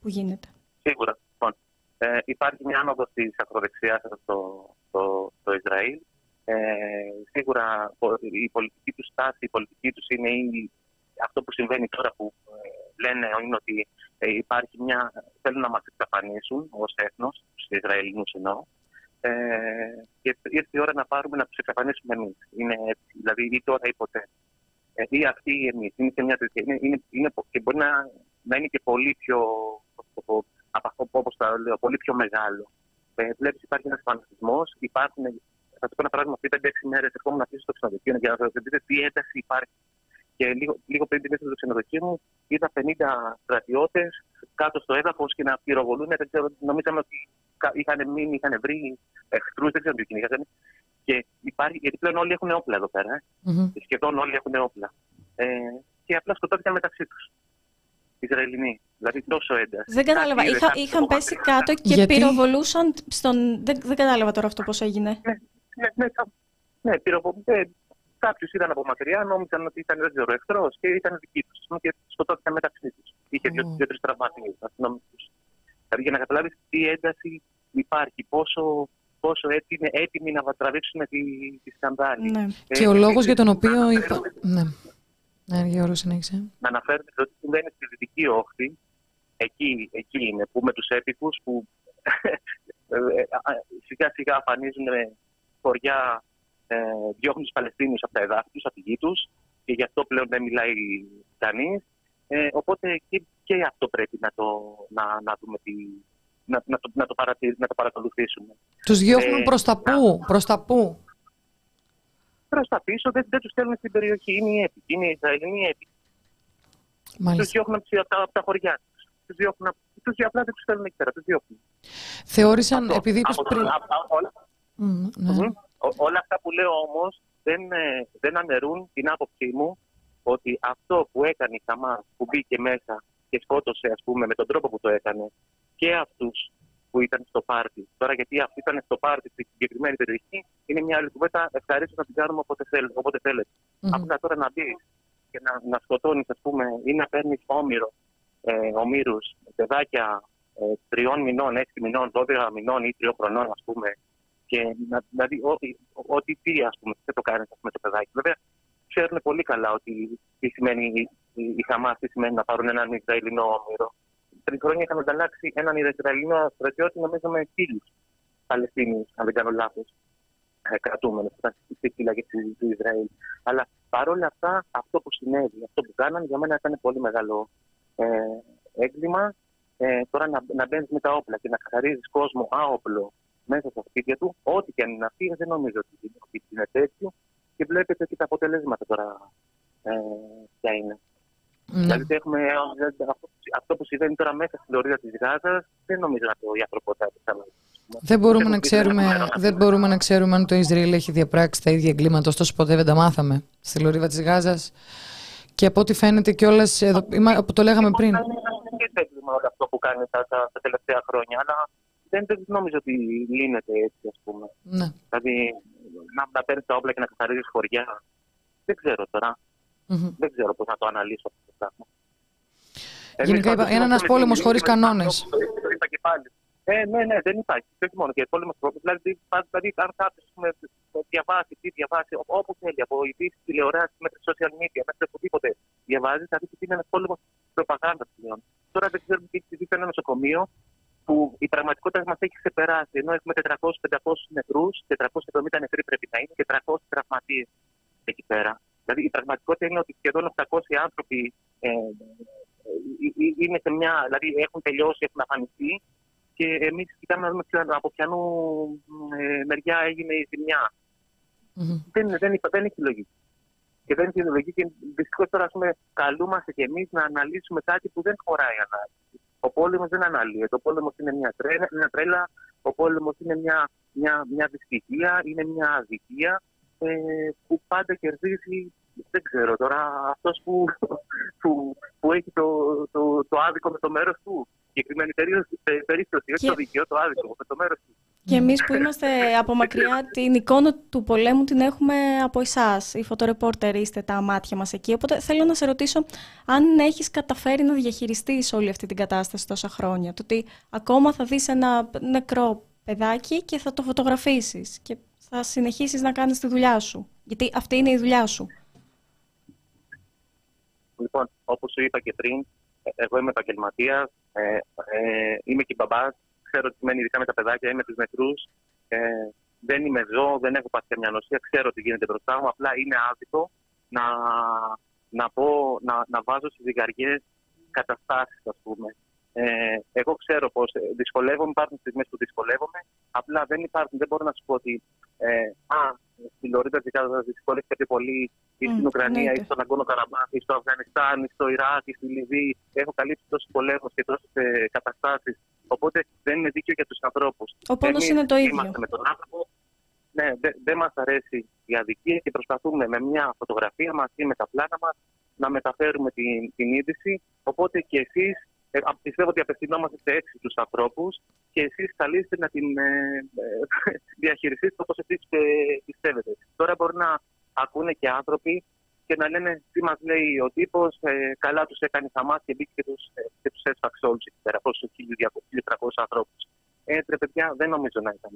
Που γίνεται. Σίγουρα. Λοιπόν, ε, υπάρχει μια άνοδος της ακροδεξιάς στο, στο, στο Ισραήλ. Ε, σίγουρα η πολιτική τους στάση, η πολιτική τους είναι η, αυτό που συμβαίνει τώρα που ε, λένε είναι ότι ε, υπάρχει μια, θέλουν να μας εξαφανίσουν ως έθνος, τους Ισραηλινούς εννοώ, ε, και ήρθε η ώρα να πάρουμε να τους εξαφανίσουμε εμείς. Είναι, δηλαδή ή τώρα ή ποτέ. Ε, ή αυτοί ή εμείς. Είναι, και μια, είναι, είναι, είναι, και μπορεί να, να είναι και πολύ πιο, όπως τα λέω, πολύ πιο μεγάλο ε, βλέπεις υπάρχει ένας φανατισμός. Υπάρχουν, θα σα πω ένα παράδειγμα, πριν 5-6 μέρες ερχόμουν να στο ξενοδοχείο για να σα δείτε τι ένταση υπάρχει. Και λίγο, λίγο πριν την στο ξενοδοχείο μου, είδα 50 στρατιώτες κάτω στο έδαφος και να πυροβολούν. Δεν ξέρω, νομίζαμε ότι είχαν μείνει, είχαν βρει εχθρούς, δεν ξέρω τι κυνηγάζανε. Και υπάρχει, γιατί πλέον όλοι έχουν όπλα εδώ πέρα. Ε. Mm-hmm. Σχεδόν όλοι έχουν όπλα. Ε, και απλά σκοτώθηκαν μεταξύ τους. Ισραηλινοί. Δηλαδή τόσο ένταση. Δεν κατάλαβα. Είχα, είχαν πέσει κάτω και Γιατί... πυροβολούσαν στον. Δεν, δεν κατάλαβα τώρα αυτό πώ έγινε. Ναι, ναι, ναι, ναι πυροβολούσαν. Ναι, Κάποιου είδαν από μακριά, νόμιζαν ότι ήταν δεν εχθρό και ήταν δικοί του και σκοτώθηκαν μεταξύ του. Είχε δύο-τρει τραυματίε αστυνομικού. Δηλαδή για να καταλάβει τι ένταση υπάρχει, πόσο, πόσο είναι έτοιμοι να τραβήξουν τη, τη σκανδάλη. Ναι. Ε, και ο λόγο για τον οποίο. Είπα... Ναι. Ναι, Γιώργο, συνέχισε. Να αναφέρουμε ότι συμβαίνει στη Δυτική Όχθη, εκεί, εκεί είναι, που με τους έπικους που ε, ε, σιγά σιγά αφανίζουν χωριά, ε, διώχνουν τους Παλαιστίνιους από τα εδάφη τους, από τη γη τους και γι' αυτό πλέον δεν μιλάει κανείς. Ε, οπότε και, και αυτό πρέπει να το, να, να δούμε τι, να, να, το, να, το να το παρακολουθήσουμε. Τους διώχνουν ε, προς τα πού, προς τα πού; Προς τα πίσω δεν, δεν τους στέλνουν στην περιοχή. Είναι οι έπικοι, είναι οι Ισραηλοί έπικοι. Τους διώχνουν από τα, από τα χωριά τους. Τους διώχνουν, τους, απλά δεν τους στέλνουν εκεί πέρα, τους διώχνουν. Θεώρησαν, Αυτό, επειδή είπες πριν... όλα, mm, ναι. όλα αυτά που λέω όμως δεν, ε, δεν αναιρούν την άποψή μου ότι αυτό που έκανε η Χαμάς που μπήκε μέσα και σκότωσε ας πούμε με τον τρόπο που το έκανε και αυτούς που ήταν στο πάρτι. Τώρα, γιατί αυτοί ήταν στο πάρτι στη συγκεκριμένη περιοχή, είναι μια άλλη κουβέντα. Ευχαρίστω να την κάνουμε όποτε, θέλ, όποτε θέλετε. Mm-hmm. Απλά τώρα να μπει και να, να σκοτώνεις, ας πούμε, ή να παίρνεις όμοιρο, ε, ομήρους, παιδάκια ε, τριών μηνών, έξι μηνών, δώδεκα μηνών ή τριών χρονών, ας πούμε, και να, δηλαδή ό,τι τι, ας πούμε, δεν το κάνεις με το παιδάκι. Βέβαια, ξέρουν πολύ καλά ότι τι σημαίνει η, η Χαμάς, τι σημαίνει να πάρουν έναν Ισραηλινό όμοιρο πριν χρόνια είχαμε ανταλλάξει έναν Ισραηλινό στρατιώτη, νομίζω με φίλους Παλαιστίνιους, αν δεν κάνω λάθος, ε, κρατούμενος στη φύλακε του Ισραήλ. Αλλά παρόλα αυτά, αυτό που συνέβη, αυτό που κάνανε, για μένα ήταν πολύ μεγάλο ε, έγκλημα. Ε, τώρα να, να μπαίνεις με τα όπλα και να καθαρίζεις κόσμο άοπλο μέσα στα σπίτια του, ό,τι και αν είναι αυτή, δεν νομίζω ότι είναι τέτοιο. Και βλέπετε και τα αποτελέσματα τώρα ε, ποια είναι. Ναι. Δηλαδή έχουμε, αυτό που συμβαίνει τώρα μέσα στην λωρίδα της Γάζας, δεν νομίζω να το η ανθρωπότητα δεν μπορούμε, να ξέρουμε, δεν μπορούμε να ξέρουμε αν το Ισραήλ έχει διαπράξει τα ίδια εγκλήματα, ωστόσο ποτέ δεν τα μάθαμε στη λωρίδα της Γάζας. Και από ό,τι φαίνεται κιόλας, που το λέγαμε πριν. Είναι έγκλημα όλο αυτό που κάνει τα, τα, τα τελευταία χρόνια, αλλά δεν, δεν νομίζω ότι λύνεται έτσι, ας πούμε. Ναι. Δηλαδή, να, να παίρνεις τα όπλα και να καθαρίζεις χωριά. Δεν ξέρω τώρα. Mm-hmm. Δεν ξέρω πώς να το αναλύσω αυτό το πράγμα. Γενικά είπα, είναι ένας πόλεμος χωρίς κανόνες. Ε, ναι, ναι, δεν υπάρχει. Δεν μόνο και πόλεμος Δηλαδή, δηλαδή, αν κάποιος διαβάσει, τι διαβάσει, όπου θέλει, από ειδήσεις, τηλεοράσεις, μέχρι social media, μέχρι οπουδήποτε διαβάζεις, θα δεις ότι είναι ένας πόλεμος προπαγάνδας πλέον. τώρα δεν ξέρουμε τι έχει ένα νοσοκομείο που η πραγματικότητα μας έχει ξεπεράσει. Ενώ έχουμε 400-500 νεκρούς, 470 νεκροί πρέπει να είναι και 300 τραυματίες εκεί πέρα. Δηλαδή η πραγματικότητα είναι ότι σχεδόν 800 άνθρωποι ε, ε, ε, είναι σε μια, δηλαδή έχουν τελειώσει, έχουν αφανιστεί και εμείς κοιτάμε να δούμε από ποιανού ε, μεριά έγινε η ζημιά. Mm-hmm. Δεν, δεν, δεν έχει λογική. Και δεν έχει λογική και δυστυχώς τώρα πούμε, καλούμαστε κι εμείς να αναλύσουμε κάτι που δεν χωράει ανάλυση. Ο πόλεμος δεν αναλύεται. Ο πόλεμος είναι μια τρέλα, μια τρέλα ο πόλεμος είναι μια, μια, μια δυστυχία, είναι μια αδικία ε, που πάντα κερδίζει, δεν ξέρω τώρα, αυτός που, που, που έχει το, το, το άδικο με το μέρος του. Συγκεκριμένη περίπτωση, όχι το δίκαιο, το άδικο με το μέρος του. Και εμείς που είμαστε από μακριά, την εικόνα του πολέμου την έχουμε από εσάς. Οι φωτορεπόρτερ είστε τα μάτια μας εκεί. Οπότε θέλω να σε ρωτήσω αν έχεις καταφέρει να διαχειριστείς όλη αυτή την κατάσταση τόσα χρόνια. Το ότι ακόμα θα δεις ένα νεκρό παιδάκι και θα το φωτογραφίσεις και θα συνεχίσεις να κάνεις τη δουλειά σου. Γιατί αυτή είναι η δουλειά σου. Λοιπόν, όπως σου είπα και πριν, ε, εγώ είμαι επαγγελματίας, ε, ε, είμαι και μπαμπάς, ξέρω τι σημαίνει ειδικά με τα παιδάκια ή με τους νεκρούς. Ε, δεν είμαι ζώο, δεν έχω πάθει καμιά νοσία, ξέρω τι γίνεται μπροστά μου. Απλά είναι άδικο να, να, πω, να, να βάζω στις ζυγαριές καταστάσεις, ας πούμε. Ε, εγώ ξέρω πώ ε, δυσκολεύομαι, υπάρχουν στιγμές που δυσκολεύομαι. Απλά δεν υπάρχουν, δεν μπορώ να σου πω ότι ε, α, στη Λωρίδα της Γάζας δυσκολεύεται πολύ ή στην Ουκρανία ή στον Αγκόνο Καραμπάχ ή στο Αφγανιστάν ή στο Ιράκ ή στη Λιβύη. Έχω καλύψει τόσους πολέμους και τόσες καταστάσεις. Οπότε δεν είναι δίκαιο για τους ανθρώπους. Ο πόνος είναι το ίδιο. Είμαστε με τον άνθρωπο. Ναι, δεν δε μας αρέσει η αδικία και προσπαθούμε με μια φωτογραφία μαζί με τα πλάνα μας να μεταφέρουμε την, την είδηση. Οπότε και εσείς ε, πιστεύω ότι απευθυνόμαστε σε έξι του ανθρώπους και εσείς καλείστε να την ε, ε διαχειριστείτε όπως εσείς ε, πιστεύετε. Τώρα μπορεί να ακούνε και άνθρωποι και να λένε τι μας λέει ο τύπος. Ε, καλά τους έκανε Χαμά και μπήκε και τους και τους έσφαξε όλους εκεί πέρα. Πόσου 1.300 ανθρώπους. Ε, παιδιά, δεν νομίζω να ήταν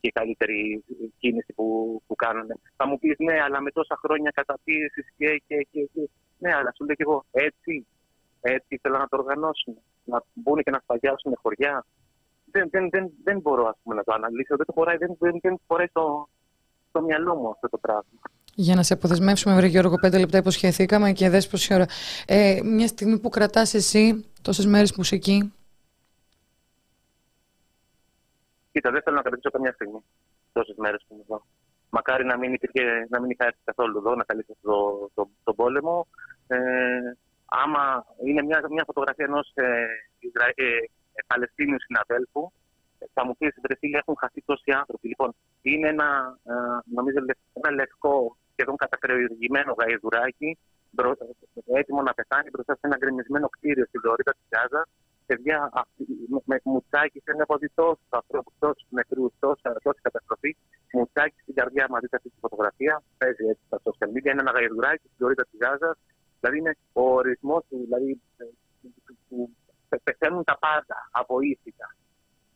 και η καλύτερη κίνηση που, που κάνανε. Θα μου πεις ναι, αλλά με τόσα χρόνια καταπίεσης και, και, και, και. Ναι, αλλά σου λέω και εγώ έτσι έτσι ήθελα να το οργανώσουν. Να μπουν και να σφαγιάσουν χωριά. Δεν, δεν, δεν, δεν μπορώ ας πούμε, να το αναλύσω. Δεν, το χωράει, δεν, δεν, δεν χωράει στο, στο μυαλό μου αυτό το πράγμα. Για να σε αποδεσμεύσουμε, Βρε Γιώργο, πέντε λεπτά υποσχεθήκαμε και δες πόση ώρα. Ε, μια στιγμή που κρατάς εσύ τόσες μέρες που είσαι εκεί. Κοίτα, δεν θέλω να κρατήσω καμιά στιγμή τόσες μέρες που είμαι εδώ. Μακάρι να μην, υπήρχε, να μην είχα έρθει καθόλου εδώ, να καλύψω τον το, το, πόλεμο. Ε, άμα είναι μια, μια φωτογραφία ενός ε, ε, ε, Παλαιστίνιου συναδέλφου, θα μου πεις στην έχουν χαθεί τόσοι άνθρωποι. Λοιπόν, είναι ένα, ε, νομίζω, ένα λευκό, σχεδόν κατακρεουργημένο γαϊδουράκι, έτοιμο να πεθάνει μπροστά σε ένα γκρεμισμένο κτίριο στη Λωρίδα της Γάζας. Παιδιά, με, με μουτσάκι, θέλω να δει τόσους ανθρώπους, τόσους νεκρούς, τόση καταστροφή. Μουτσάκι στην καρδιά μαζί αυτή τη φωτογραφία. Παίζει έτσι στα social media. Είναι ένα γαϊδουράκι στη Λωρίδα της Γάζας Δηλαδή είναι ο ορισμό του, δηλαδή που πεθαίνουν τα πάντα, avoήθηκα.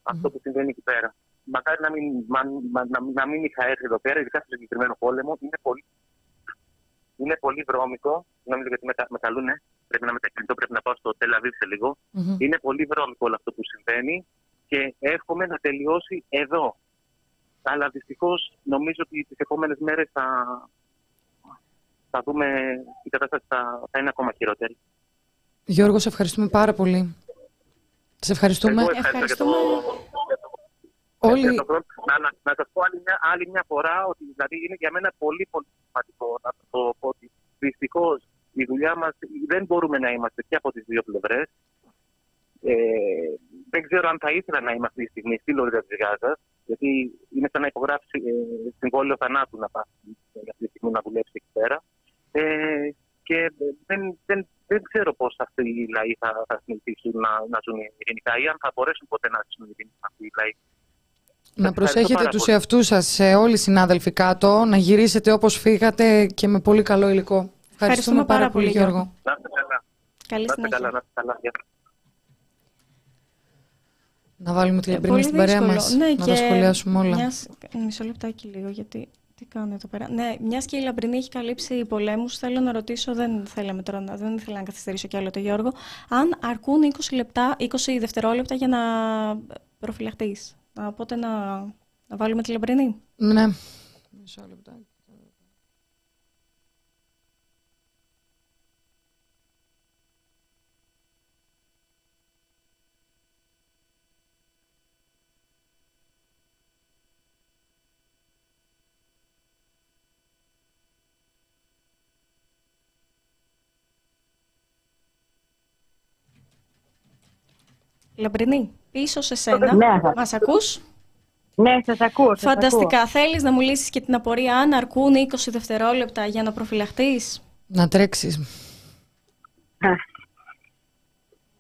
Αυτό που συμβαίνει εκεί πέρα. Μακάρι να μην, να, να μην είχα έρθει εδώ πέρα, ειδικά στο συγκεκριμένο πόλεμο, είναι πολύ, είναι πολύ βρώμικο. Νομίζω γιατί μετα, με καλούν, πρέπει να μετακινηθώ, πρέπει να πάω στο Τελαβίβ σε λίγο. Mm-hmm. Είναι πολύ βρώμικο όλο αυτό που συμβαίνει και εύχομαι να τελειώσει εδώ. Αλλά δυστυχώς νομίζω ότι τις επόμενες μέρες θα, θα δούμε η κατάσταση θα, θα είναι ακόμα χειρότερη. Γιώργο, σε ευχαριστούμε πάρα πολύ. Σε ευχαριστούμε. Εγώ ευχαριστούμε. Όλοι... Να, να, να σας πω άλλη μια, άλλη μια φορά ότι δηλαδή είναι για μένα πολύ πολύ σημαντικό να το πω ότι δυστυχώς η δουλειά μας δεν μπορούμε να είμαστε και από τις δύο πλευρές. Ε, δεν ξέρω αν θα ήθελα να είμαστε αυτή τη στιγμή στη Λωρίδα της Γάζας, γιατί είναι σαν να υπογράψει ε, συμβόλαιο θανάτου να πάει αυτή τη στιγμή να δουλέψει εκεί πέρα. Ε, και δεν, δεν, δεν ξέρω πώς αυτοί οι λαοί θα, θα συνηθίσουν να, να ζουν ειρηνικά ή αν θα μπορέσουν ποτέ να ζουν ειρηνικά αυτοί οι λαοί. Να προσέχετε τους εαυτούς σας όλοι οι συνάδελφοι κάτω, να γυρίσετε όπως φύγατε και με πολύ καλό υλικό. Ευχαριστούμε, Ευχαριστούμε πάρα, πολύ Γιώργο. Να είστε καλά. Καλή συνέχεια. Καλά, να είστε καλά. Να βάλουμε τη Λαμπρίνη στην παρέα μας, ναι, να τα σχολιάσουμε όλα. Μιας, μισό λεπτάκι λίγο, γιατί Τι κάνω εδώ πέρα; Ναι, μιας και η Λαμπρινή έχει καλύψει πολέμους, θέλω να ρωτήσω, δεν, θέλαμε τώρα, δεν ήθελα να καθυστερήσω κι άλλο το Γιώργο, αν αρκούν 20, λεπτά, 20 δευτερόλεπτα για να προφυλαχτείς. Οπότε να, να βάλουμε τη Λαμπρινή. Ναι. Μισό λεπτά. Λαμπρινή, πίσω σε σένα. Ναι, Μας ακούς; Ναι, σας ακούω. Σας Φανταστικά. Ακούω. Θέλεις να μου λύσεις και την απορία αν αρκούν 20 δευτερόλεπτα για να προφυλαχτείς; Να τρέξεις.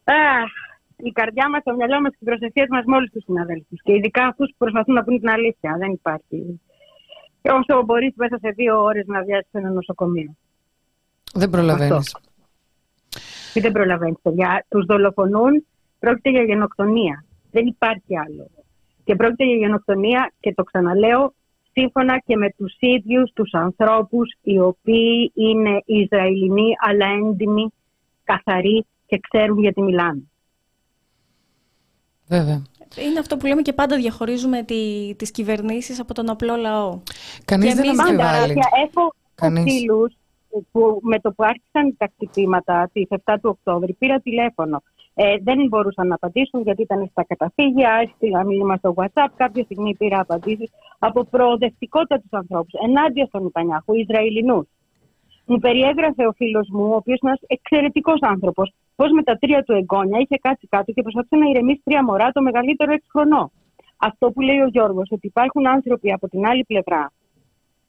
Α, η καρδιά μας, το μυαλό μας και οι προσευχές μας με όλους τους συναδέλφους. Και ειδικά αυτούς που προσπαθούν να πούν την αλήθεια. Δεν υπάρχει. Και όσο μπορείς μέσα σε δύο ώρες να βιάσεις ένα νοσοκομείο. Δεν προλαβαίνεις. Τι δεν προλαβαίνεις, παιδιά. Τους δολοφονούν Πρόκειται για γενοκτονία. Δεν υπάρχει άλλο. Και πρόκειται για γενοκτονία και το ξαναλέω σύμφωνα και με τους ίδιους τους ανθρώπους οι οποίοι είναι Ισραηλινοί αλλά έντιμοι, καθαροί και ξέρουν γιατί μιλάνε. Βέβαια. Είναι αυτό που λέμε και πάντα διαχωρίζουμε τη, τις κυβερνήσεις από τον απλό λαό. Κανείς δεν αμφιβάλλει. Έχω φίλους που με το που άρχισαν τα χτυπήματα τη 7 του Οκτώβρη πήρα τηλέφωνο ε, δεν μπορούσαν να απαντήσουν γιατί ήταν στα καταφύγια, έστειλα μήνυμα στο WhatsApp. Κάποια στιγμή πήρα απαντήσεις από προοδευτικότητα τους ανθρώπους ενάντια στον Νετανιάχου, Ισραηλινούς. Μου περιέγραφε ο φίλος μου, ο οποίος είναι ένας εξαιρετικός άνθρωπος, πώς με τα τρία του εγγόνια είχε κάτσει κάτω και προσπαθούσε να ηρεμήσει τρία μωρά το μεγαλύτερο έξι χρονών. Αυτό που λέει ο Γιώργος, ότι υπάρχουν άνθρωποι από την άλλη πλευρά,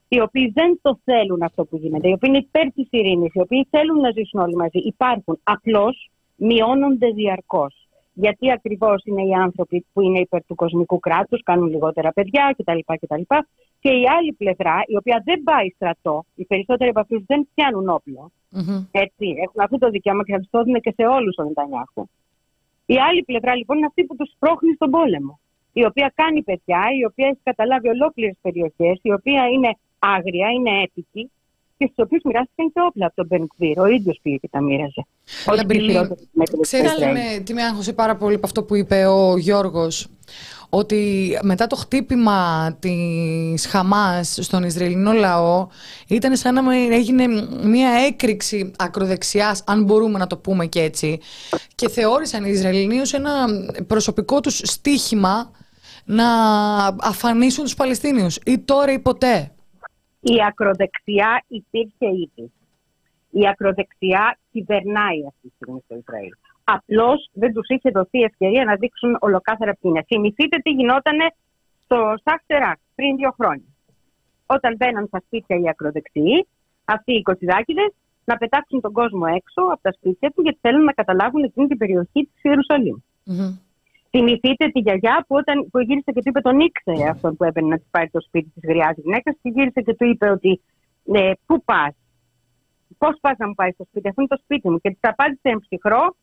οι οποίοι δεν το θέλουν αυτό που γίνεται, οι οποίοι είναι υπέρ της ειρήνης, οι οποίοι θέλουν να ζήσουν όλοι μαζί. Υπάρχουν. Απλώς μειώνονται διαρκώς. Γιατί ακριβώς είναι οι άνθρωποι που είναι υπέρ του κοσμικού κράτους, κάνουν λιγότερα παιδιά κτλ. κτλ. Και η άλλη πλευρά, η οποία δεν πάει στρατό, οι περισσότεροι από αυτούς δεν πιάνουν όπλο. Mm-hmm. Έτσι, έχουν αυτό το δικαίωμα και θα τους το δίνουν και σε όλους τον Νετανιάχου. Η άλλη πλευρά λοιπόν είναι αυτή που τους πρόχνει στον πόλεμο. Η οποία κάνει παιδιά, η οποία έχει καταλάβει ολόκληρες περιοχές, η οποία είναι άγρια, είναι έπικη και στους οποίους μοιράστηκαν και όπλα από τον Μπενκβίρ. Ο ίδιος πήγε και τα μοίραζε. Ξέρεις τι με άγχωσε πάρα πολύ από αυτό που είπε ο Γιώργος, ότι μετά το χτύπημα της Χαμάς στον Ισραηλινό λαό ήταν σαν να έγινε μια έκρηξη ακροδεξιάς, αν μπορούμε να το πούμε και έτσι, και θεώρησαν οι Ισραηλινοί ως ένα προσωπικό τους στίχημα να αφανίσουν τους Παλαιστίνιους ή τώρα ή ποτέ η ακροδεξιά υπήρχε ήδη. Η ακροδεξιά κυβερνάει αυτή τη στιγμή στο Ισραήλ. Απλώς δεν τους είχε δοθεί ευκαιρία να δείξουν ολοκάθαρα ποιοι είναι. Θυμηθείτε τι γινόταν στο Σαχτεράκ πριν δύο χρόνια. Όταν μπαίναν στα σπίτια οι ακροδεξιοί, αυτοί οι κοτσιδάκιδες, να πετάξουν τον κόσμο έξω από τα σπίτια τους, γιατί θέλουν να καταλάβουν εκείνη την περιοχή της Ιερουσαλήμ. Θυμηθείτε τη γιαγιά που, όταν, που γύρισε και του είπε τον ήξερε αυτόν που έπαιρνε να της πάρει το σπίτι της γριάς γυναίκας και γύρισε και του είπε ότι ναι, πού πας, πώς πας να μου πάει στο σπίτι, αυτό είναι το σπίτι μου. Και τη απάντησε εν ψυχρό,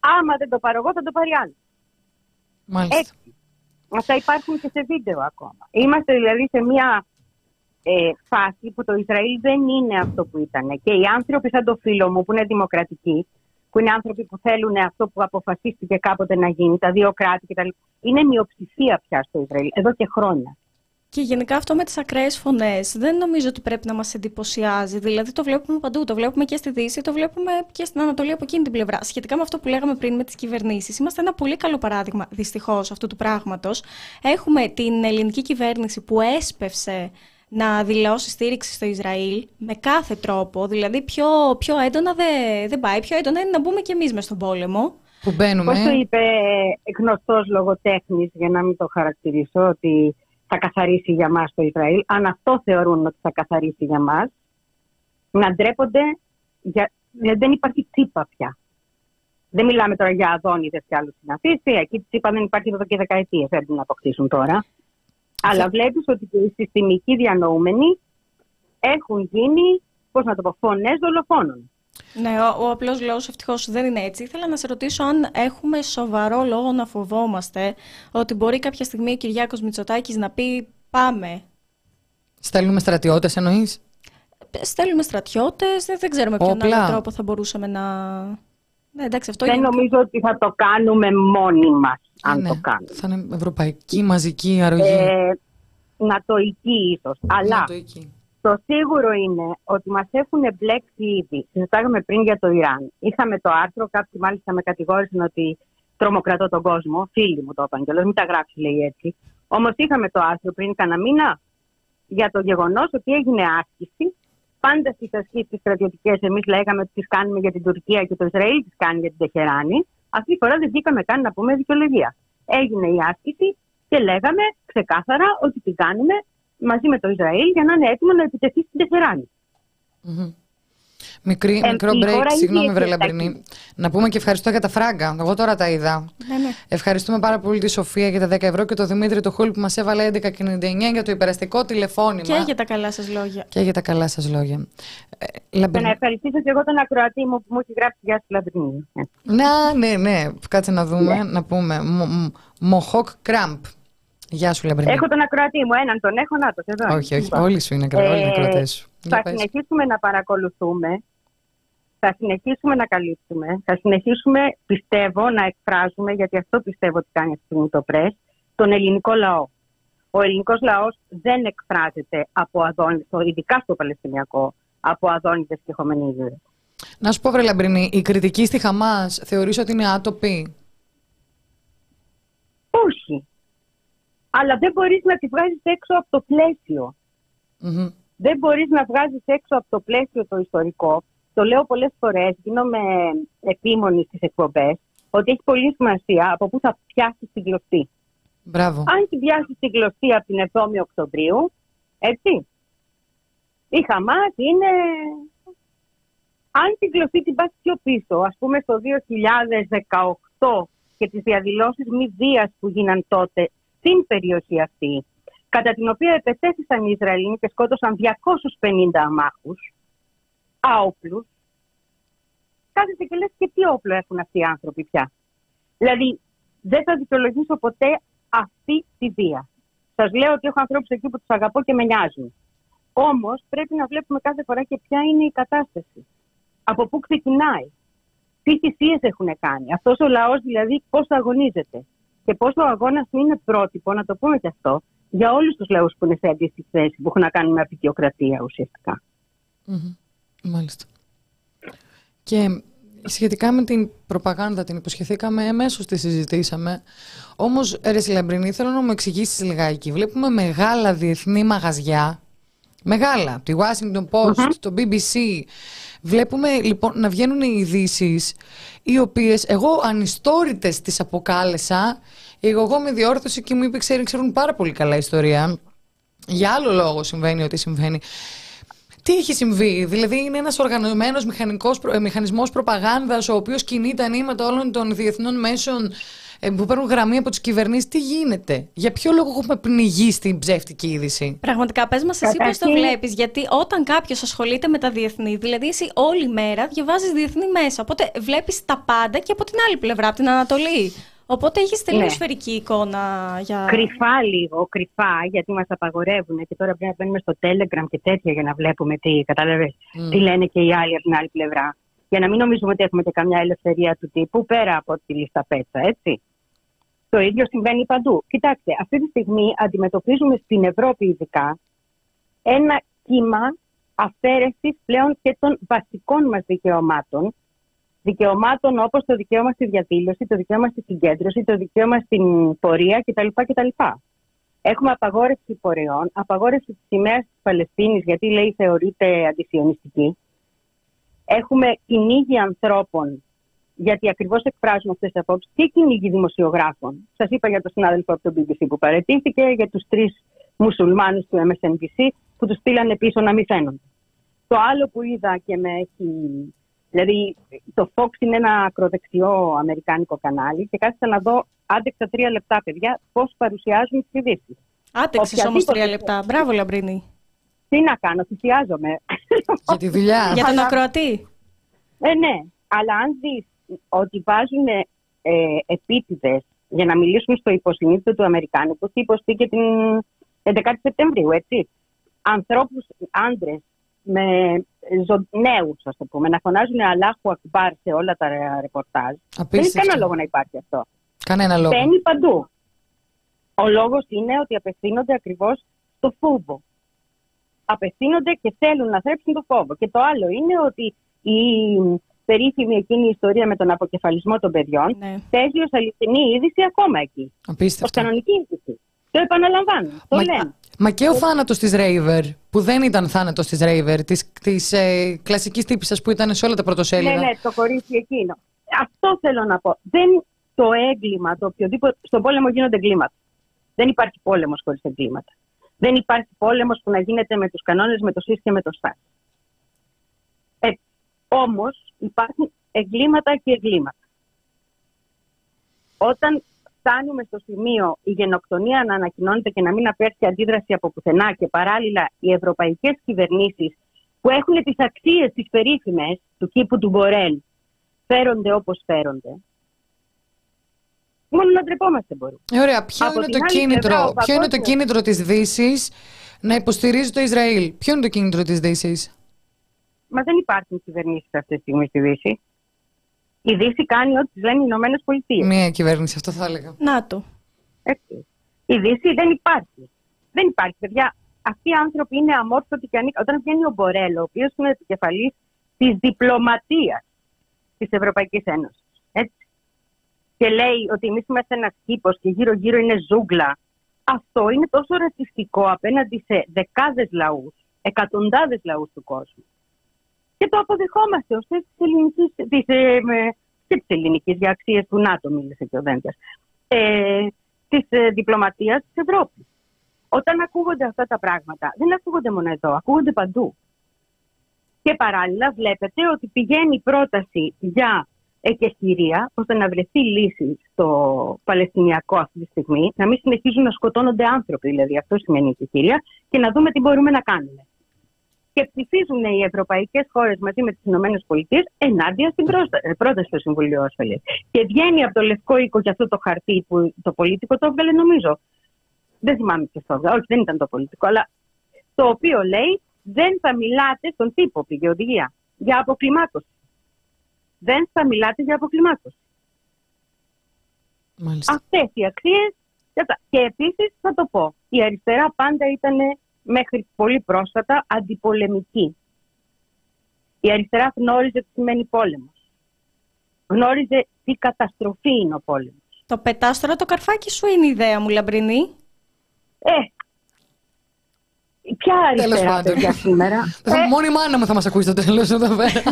άμα δεν το πάρω εγώ θα το πάρει άλλος. Μάλιστα. Έτσι. Αυτά υπάρχουν και σε βίντεο ακόμα. Είμαστε δηλαδή σε μια ε, φάση που το Ισραήλ δεν είναι αυτό που ήταν. Και οι άνθρωποι σαν το φίλο μου που είναι δημοκρατικοί, που είναι άνθρωποι που θέλουν αυτό που αποφασίστηκε κάποτε να γίνει, τα δύο κράτη κτλ. Είναι μειοψηφία πια στο Ισραήλ, εδώ και χρόνια. Και γενικά αυτό με τις ακραίες φωνές δεν νομίζω ότι πρέπει να μας εντυπωσιάζει. Δηλαδή το βλέπουμε παντού. Το βλέπουμε και στη Δύση, το βλέπουμε και στην Ανατολή από εκείνη την πλευρά. Σχετικά με αυτό που λέγαμε πριν με τις κυβερνήσεις, είμαστε ένα πολύ καλό παράδειγμα δυστυχώς αυτού του πράγματος. Έχουμε την ελληνική κυβέρνηση που έσπευσε να δηλώσει στήριξη στο Ισραήλ με κάθε τρόπο. Δηλαδή, πιο, πιο έντονα δεν δε πάει. Πιο έντονα είναι να μπούμε κι εμείς μες στον πόλεμο. Που μπαίνουμε. Πώ το είπε γνωστός λογοτέχνης, για να μην το χαρακτηρίσω, ότι θα καθαρίσει για μας το Ισραήλ. Αν αυτό θεωρούν ότι θα καθαρίσει για μας, να ντρέπονται. Για... Δεν υπάρχει τσίπα πια. Δεν μιλάμε τώρα για αδόνιδε και άλλου συναντήσει. Εκεί τσίπα δεν υπάρχει εδώ και δεκαετίες. Δεν την αποκτήσουν τώρα. Αλλά βλέπεις ότι και οι συστημικοί διανοούμενοι έχουν γίνει, πώς να το πω, φωνές δολοφόνων. Ναι, ο, ο απλός λόγος ευτυχώς δεν είναι έτσι. Ήθελα να σε ρωτήσω αν έχουμε σοβαρό λόγο να φοβόμαστε ότι μπορεί κάποια στιγμή ο Κυριάκος Μητσοτάκης να πει πάμε. Στέλνουμε στρατιώτες, εννοείς; Στέλνουμε στρατιώτες. Δεν ξέρουμε ποιον άλλο τρόπο θα μπορούσαμε να. Ναι, εντάξει, αυτό δεν είναι... νομίζω ότι θα το κάνουμε μόνοι μας, αν ναι, το κάνουμε. Θα είναι ευρωπαϊκή, μαζική αρρωγή. Ε, νατοική ίσως. Αλλά το σίγουρο είναι ότι μας έχουν μπλέξει ήδη. Συζητάγαμε πριν για το Ιράν. Είχαμε το άρθρο, κάποιοι μάλιστα με κατηγόρησαν ότι τρομοκρατώ τον κόσμο. Φίλοι μου το είπαν κιόλας, μην τα γράψει λέει έτσι. Όμως είχαμε το άρθρο πριν κανένα μήνα για το γεγονός ότι έγινε άσκηση. Πάντα στις ασκήσεις τι στρατιωτικές, εμείς λέγαμε ότι τις κάνουμε για την Τουρκία και το Ισραήλ τις κάνει για την Τεχεράνη. Αυτή τη φορά δεν βγήκαμε καν να πούμε δικαιολογία. Έγινε η άσκηση και λέγαμε ξεκάθαρα ότι την κάνουμε μαζί με το Ισραήλ για να είναι έτοιμο να επιτεθεί στην Τεχεράνη. Μικρή, ε, μικρό break, συγγνώμη Βρελαμπρινή. Να πούμε και ευχαριστώ για τα φράγκα. Εγώ τώρα τα είδα. Ναι, ναι. Ευχαριστούμε πάρα πολύ τη Σοφία για τα 10 ευρώ και τον Δημήτρη το Χούλ που μας έβαλε 11,99 για το υπεραστικό τηλεφώνημα. Και για τα καλά σας λόγια. Και για τα καλά σας λόγια. Ε, Λαμπρινή. Να ευχαριστήσω και εγώ τον ακροατή μου που μου έχει γράψει για τη Λαμπρινή. Να, ναι, ναι. Κάτσε να δούμε, ναι. να πούμε. Μοχόκ Κραμπ. Γεια σου, Λαμπρινή. Έχω τον ακροατή μου, έναν τον έχω, να το εδώ. Όχι, όχι, λοιπόν. όλοι σου είναι ε, όλοι οι ακροατέ σου. Θα συνεχίσουμε να παρακολουθούμε θα συνεχίσουμε να καλύψουμε, θα συνεχίσουμε, πιστεύω, να εκφράζουμε, γιατί αυτό πιστεύω ότι κάνει αυτή τη στιγμή το ΠΡΕΣ, τον ελληνικό λαό. Ο ελληνικός λαός δεν εκφράζεται από αδόνιτες, ειδικά στο Παλαιστινιακό, από αδόνιτες και χωμενίδε. Να σου πω, Βρε Λαμπρινή, η κριτική στη Χαμάς θεωρείς ότι είναι άτοπη; Όχι. Αλλά δεν μπορείς να τη βγάζεις έξω από το πλαισιο Δεν μπορείς να βγάζεις έξω από το πλαίσιο το ιστορικό το λέω πολλές φορές, γίνομαι επίμονη στις εκπομπές, ότι έχει πολύ σημασία από πού θα πιάσεις την κλωστή. Μπράβο. Αν την πιάσει την κλωστή από την 7η Οκτωβρίου, έτσι. Η Χαμάς είναι. Αν την κλωστή την πας πιο πίσω, ας πούμε στο 2018 και τις διαδηλώσεις μη βίας που γίναν τότε στην περιοχή αυτή, κατά την οποία επετέθησαν οι Ισραηλοί και σκότωσαν 250 αμάχους, άοπλους, κάθεσαι και λες και τι όπλο έχουν αυτοί οι άνθρωποι πια. Δηλαδή, δεν θα δικαιολογήσω ποτέ αυτή τη βία. Σας λέω ότι έχω ανθρώπους εκεί που τους αγαπώ και με νοιάζουν. Όμως πρέπει να βλέπουμε κάθε φορά και ποια είναι η κατάσταση. Από πού ξεκινάει. Τι θυσίες έχουν κάνει. Αυτός ο λαός δηλαδή πώς αγωνίζεται. Και πώ ο αγώνας είναι πρότυπο, να το πούμε και αυτό, για όλους τους λαούς που είναι σε αντίστοιχη θέση, που έχουν να κάνουν με απεικιοκρατία ουσιαστικά. Μάλιστα. Και σχετικά με την προπαγάνδα την υποσχεθήκαμε, εμέσως τη συζητήσαμε. Όμως, ρε Λαμπρινή, θέλω να μου εξηγήσεις λιγάκι. Βλέπουμε μεγάλα διεθνή μαγαζιά, μεγάλα, τη Washington Post, το BBC. Βλέπουμε λοιπόν να βγαίνουν οι ειδήσεις, οι οποίες εγώ ανιστόρητες τις αποκάλεσα. Εγώ, εγώ με διόρθωση και μου είπε, ξέρει, ξέρουν πάρα πολύ καλά ιστορία. Για άλλο λόγο συμβαίνει ό,τι συμβαίνει. Τι έχει συμβεί, Δηλαδή είναι ένας οργανωμένος ε, μηχανισμός προπαγάνδας ο οποίος κινεί τα νήματα όλων των διεθνών μέσων ε, που παίρνουν γραμμή από τις κυβερνήσεις. Τι γίνεται, Για ποιο λόγο έχουμε πνιγεί στην ψεύτικη είδηση; Πραγματικά, πες μας, εσύ πώς το βλέπεις; Γιατί όταν κάποιος ασχολείται με τα διεθνή, δηλαδή εσύ όλη μέρα διαβάζεις διεθνή μέσα. Οπότε βλέπεις τα πάντα και από την άλλη πλευρά, από την Ανατολή. Οπότε έχεις τελείω ναι. σφαιρική εικόνα για. Κρυφά λίγο, κρυφά, γιατί μας απαγορεύουν και τώρα πρέπει να μπαίνουμε στο Telegram και τέτοια για να βλέπουμε τι, κατάλαβες, τι λένε και οι άλλοι από την άλλη πλευρά. Για να μην νομίζουμε ότι έχουμε και καμιά ελευθερία του τύπου πέρα από τη λίστα πέτσα, έτσι. Το ίδιο συμβαίνει παντού. Κοιτάξτε, αυτή τη στιγμή αντιμετωπίζουμε στην Ευρώπη ειδικά ένα κύμα αφαίρεσης πλέον και των βασικών μας δικαιωμάτων δικαιωμάτων όπως το δικαίωμα στη διαδήλωση, το δικαίωμα στη συγκέντρωση, το δικαίωμα στην πορεία κτλ. κτλ. Έχουμε απαγόρευση πορεών, απαγόρευση της σημαίας της Παλαιστίνης γιατί λέει θεωρείται αντισιωνιστική. Έχουμε κυνήγι ανθρώπων γιατί ακριβώς εκφράζουν αυτές τις απόψεις και κυνήγι δημοσιογράφων. Σας είπα για τον συνάδελφο από το BBC που παρετήθηκε, για τους τρεις μουσουλμάνους του MSNBC που τους στείλανε πίσω να μην φαίνονται. Το άλλο που είδα και με έχει Δηλαδή, το Fox είναι ένα ακροδεξιό αμερικάνικο κανάλι και κάθισα να δω, άντεξα τρία λεπτά, παιδιά, πώς παρουσιάζουν τις ειδήσεις. Άντεξε όμως τρία λεπτά. Μπράβο, Λαμπρίνη. Τι να κάνω, θυσιάζομαι. Για τη δουλειά. Για τον ακροατή. Ε, ναι, αλλά αν δεις ότι βάζουν ε, επίτηδες για να μιλήσουν στο υποσυνείδητο του Αμερικάνικου, τι υποστήκε την 11η Σεπτεμβρίου, έτσι. ανθρώπους, άντρες, με ζω, νέους, ας το πούμε, να φωνάζουν Αλάχου Ακμπάρ σε όλα τα ρεπορτάζ. Απίστευτο. Δεν έχει κανένα λόγο να υπάρχει αυτό. Κανένα λόγο. Μπαίνει παντού. Ο λόγος είναι ότι απευθύνονται ακριβώς στο φόβο. Απευθύνονται και θέλουν να θρέψουν το φόβο. Και το άλλο είναι ότι η περίφημη εκείνη η ιστορία με τον αποκεφαλισμό των παιδιών Ναι. παίζει ως αληθινή είδηση ακόμα εκεί. Ως Απίστευτο. κανονική είδηση. Το επαναλαμβάνω. Το Μα, λένε. μα και ο θάνατος της Ρέιβερ, που δεν ήταν θάνατος της Ρέιβερ, της, της ε, κλασικής τύπισσας που ήταν σε όλα τα πρωτοσέλιδα. Ναι, ναι, το κορίτσι εκείνο. Αυτό θέλω να πω. Δεν το έγκλημα, το οποιοδήποτε. Στον πόλεμο γίνονται εγκλήματα. Δεν υπάρχει πόλεμος χωρίς εγκλήματα. Δεν υπάρχει πόλεμος που να γίνεται με τους κανόνες, με το ΣΥΣ και με το ΣΤΑΣ. Ε, Όμως υπάρχουν εγκλήματα και εγκλήματα. Όταν φτάνουμε στο σημείο η γενοκτονία να ανακοινώνεται και να μην απέρχει αντίδραση από πουθενά και παράλληλα οι ευρωπαϊκές κυβερνήσεις που έχουν τις αξίες τις περίφημες του κήπου του Μπορέλ φέρονται όπως φέρονται. Μόνο να ντρεπόμαστε μπορούμε. Ε, ωραία, ποιο Από είναι, την το άλλη κίνητρο, πλευρά, ο ποιο είναι το παγκόσμιος- κίνητρο της Δύσης να υποστηρίζει το Ισραήλ; Ποιο είναι το κίνητρο της Δύσης; Μα δεν υπάρχουν κυβερνήσεις αυτή τη στιγμή στη Δύση. Η Δύση κάνει ό,τι της λένε οι Ηνωμένες Πολιτείες. Μία κυβέρνηση, αυτό θα έλεγα. Να το. Έτσι. Η Δύση δεν υπάρχει. Δεν υπάρχει, παιδιά. Αυτοί οι άνθρωποι είναι αμόρφωτοι και ανήκα. Όταν βγαίνει ο Μπορέλο, ο οποίος είναι επικεφαλής της διπλωματίας της Ευρωπαϊκής Ένωσης. Έτσι. Και λέει ότι εμείς είμαστε ένας κήπος και γύρω-γύρω είναι ζούγκλα. Αυτό είναι τόσο ρατσιστικό απέναντι σε δεκάδες λαούς, εκατοντάδες λαούς του κόσμου. Και το αποδεχόμαστε ως θέση της ελληνικής. Της, ε, με- και της ελληνικής για αξίες του ΝΑΤΟ, μίλησε και ο Δέντια. Ε, της ε, διπλωματίας της Ευρώπης. Όταν ακούγονται αυτά τα πράγματα, δεν ακούγονται μόνο εδώ, ακούγονται παντού. Και παράλληλα βλέπετε ότι πηγαίνει η πρόταση για εκεχηρία, ώστε να βρεθεί λύση στο Παλαιστινιακό αυτή τη στιγμή, να μην συνεχίζουν να σκοτώνονται άνθρωποι, δηλαδή αυτό σημαίνει εκεχηρία, και να δούμε τι μπορούμε να κάνουμε. Και ψηφίζουν οι ευρωπαϊκές χώρες μαζί με τις ΗΠΑ ενάντια στην πρόστα- ε, πρόταση του Συμβουλίου Ασφαλείας. Και βγαίνει από το Λευκό Οίκο και αυτό το χαρτί που το πολίτικο το έβγαλε, νομίζω. Δεν θυμάμαι ποιος το έβγαλε, όχι, δεν ήταν το πολιτικό, αλλά το οποίο λέει δεν θα μιλάτε στον τύπο, πήγε οδηγία, για αποκλιμάκωση. Δεν θα μιλάτε για αποκλιμάκωση. Μάλιστα. Αυτές οι αξίες. Και επίσης θα το πω, η αριστερά πάντα ήταν μέχρι πολύ πρόσφατα αντιπολεμική. Η αριστερά γνώριζε τι σημαίνει πόλεμος. Γνώριζε τι καταστροφή είναι ο πόλεμος. Το πετάς τώρα το καρφάκι σου είναι η ιδέα μου, Λαμπρινή. Ε, ποια Τέλος αριστερά πάντων. παιδιά σήμερα; Θα- ε, Μόνο η μάνα μου θα μας ακούσει στο τέλος εδώ πέρα.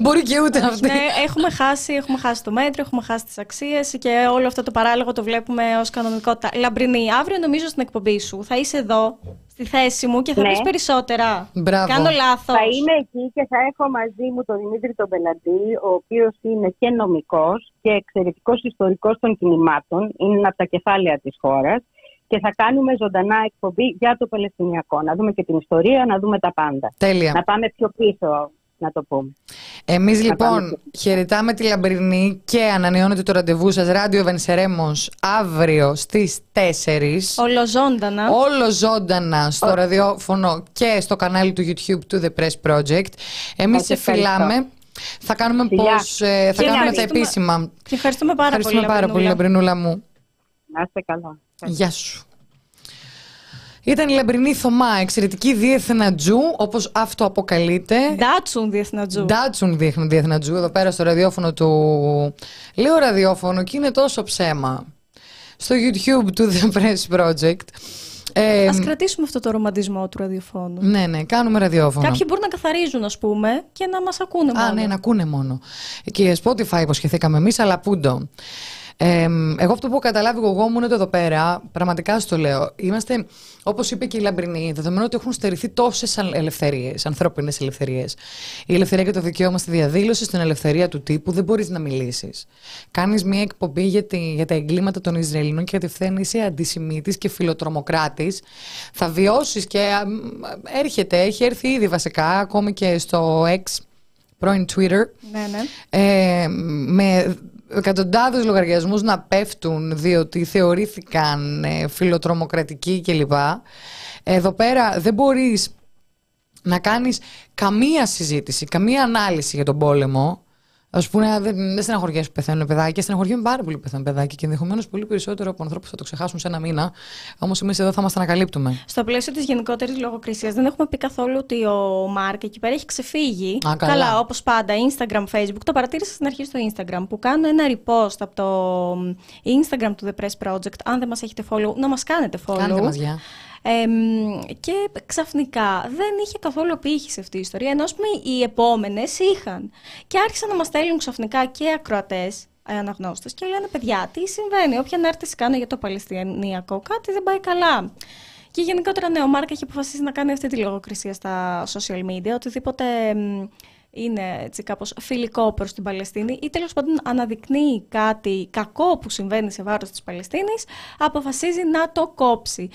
Μπορεί και ούτε αυτή. ναι, έχουμε χάσει, έχουμε χάσει το μέτρο, έχουμε χάσει τις αξίες και όλο αυτό το παράλογο το βλέπουμε ως κανονικότητα. Λαμπρινή, αύριο νομίζω στην εκπομπή σου θα είσαι εδώ, στη θέση μου και θα Ναι. πεις περισσότερα. Μπράβο. Κάνω λάθος. Θα είμαι εκεί και θα έχω μαζί μου τον Δημήτρη τον Πελαντή, ο οποίος είναι και νομικός και εξαιρετικός ιστορικός των κινημάτων. Είναι ένα από τα κεφάλαια της χώρας. Και θα κάνουμε ζωντανά εκπομπή για το Παλαιστινιακό. Να δούμε και την ιστορία, να δούμε τα πάντα. Τέλεια. Να πάμε πιο πίσω, να το πούμε. Εμείς Να πάμε λοιπόν χαιρετάμε τη Λαμπρινή και ανανεώνετε το ραντεβού σας Ράδιο Βενσερέμος αύριο στις 4. Ολοζώντανα. Όλο ζωντανά στο ραδιόφωνο και στο κανάλι του YouTube του The Press Project. Εμείς σε Σας ευχαριστώ. φιλάμε. Θα κάνουμε, Φιλιά. πώς, ε, θα Φιλιά. κάνουμε τα Ευχαριστούμε. επίσημα. Και ευχαριστούμε πάρα Ευχαριστούμε πολύ, πάρα πολύ, Λαμπρινούλα. Λαμπρινούλα μου. Να είστε καλά. Γεια σου. Ήταν η Λαμπρινή Θωμά, εξαιρετική διεθνατζού, όπως αυτό αποκαλείται. Ντάτσουν διεθνατζού. Ντάτσουν δείχνουν διεθνατζού εδώ πέρα στο ραδιόφωνο του. Λέω ραδιόφωνο και είναι τόσο ψέμα. Στο YouTube του The Press Project. Ε, Ας κρατήσουμε αυτό το ρομαντισμό του ραδιοφώνου. ναι, ναι, κάνουμε ραδιόφωνο. Κάποιοι μπορούν να καθαρίζουν, ας πούμε, και να μας ακούνε μόνο. Α, ναι, να ακούνε μόνο. Και Spotify υποσχεθήκαμε εμείς, αλλά πούντο. Ε, εγώ αυτό που έχω καταλάβει εγώ μου είναι ότι εδώ πέρα, πραγματικά στο λέω, είμαστε, όπως είπε και η Λαμπρινή, δεδομένου ότι έχουν στερηθεί τόσες ελευθερίες, ανθρώπινες ελευθερίες. Η ελευθερία και το δικαίωμα στη διαδήλωση, στην ελευθερία του τύπου, δεν μπορείς να μιλήσεις. Κάνεις μια εκπομπή για, τη, για τα εγκλήματα των Ισραηλινών και κατευθείαν είσαι αντισημίτης και φιλοτρομοκράτης. Θα βιώσεις και α, μ, έρχεται, έχει έρθει ήδη βασικά, ακόμη και στο X πρώην Twitter, Ναι, ναι. ε, με εκατοντάδες λογαριασμούς να πέφτουν διότι θεωρήθηκαν ε, φιλοτρομοκρατικοί κλπ. Εδώ πέρα δεν μπορείς να κάνεις καμία συζήτηση, καμία ανάλυση για τον πόλεμο. Α πούμε, δεν, δεν στεναχωριέσαι που πεθαίνουν παιδάκια. Στεναχωριέμαι πάρα πολύ που πεθαίνουν παιδάκια και ενδεχομένως πολύ περισσότερο από ανθρώπους θα το ξεχάσουν σε ένα μήνα. Όμως εμείς εδώ θα μας ανακαλύπτουμε. Στο πλαίσιο της γενικότερης λογοκρισίας, δεν έχουμε πει καθόλου ότι ο Μάρκ εκεί πέρα έχει ξεφύγει. Α, καλά. καλά όπως πάντα, Instagram, Facebook. Το παρατήρησα στην αρχή στο Instagram που κάνω ένα repost από το Instagram του The Press Project. Αν δεν μας έχετε follow, να μας κάνετε follow. Κάντε μας γεια. Εμ, και ξαφνικά δεν είχε καθόλου απήχηση αυτή η ιστορία, ενώ ας πούμε, οι επόμενες είχαν. Και άρχισαν να μας στέλνουν ξαφνικά και ακροατές αναγνώστες και λένε: Παιδιά, τι συμβαίνει, όποια ανάρτηση κάνω για το Παλαιστινιακό, κάτι δεν πάει καλά. Και γενικότερα, ναι, ο Μάρκ έχει αποφασίσει να κάνει αυτή τη λογοκρισία στα social media. Οτιδήποτε εμ, είναι έτσι κάπως φιλικό προς την Παλαιστίνη ή τέλος πάντων αναδεικνύει κάτι κακό που συμβαίνει σε βάρος της Παλαιστίνης, αποφασίζει να το κόψει.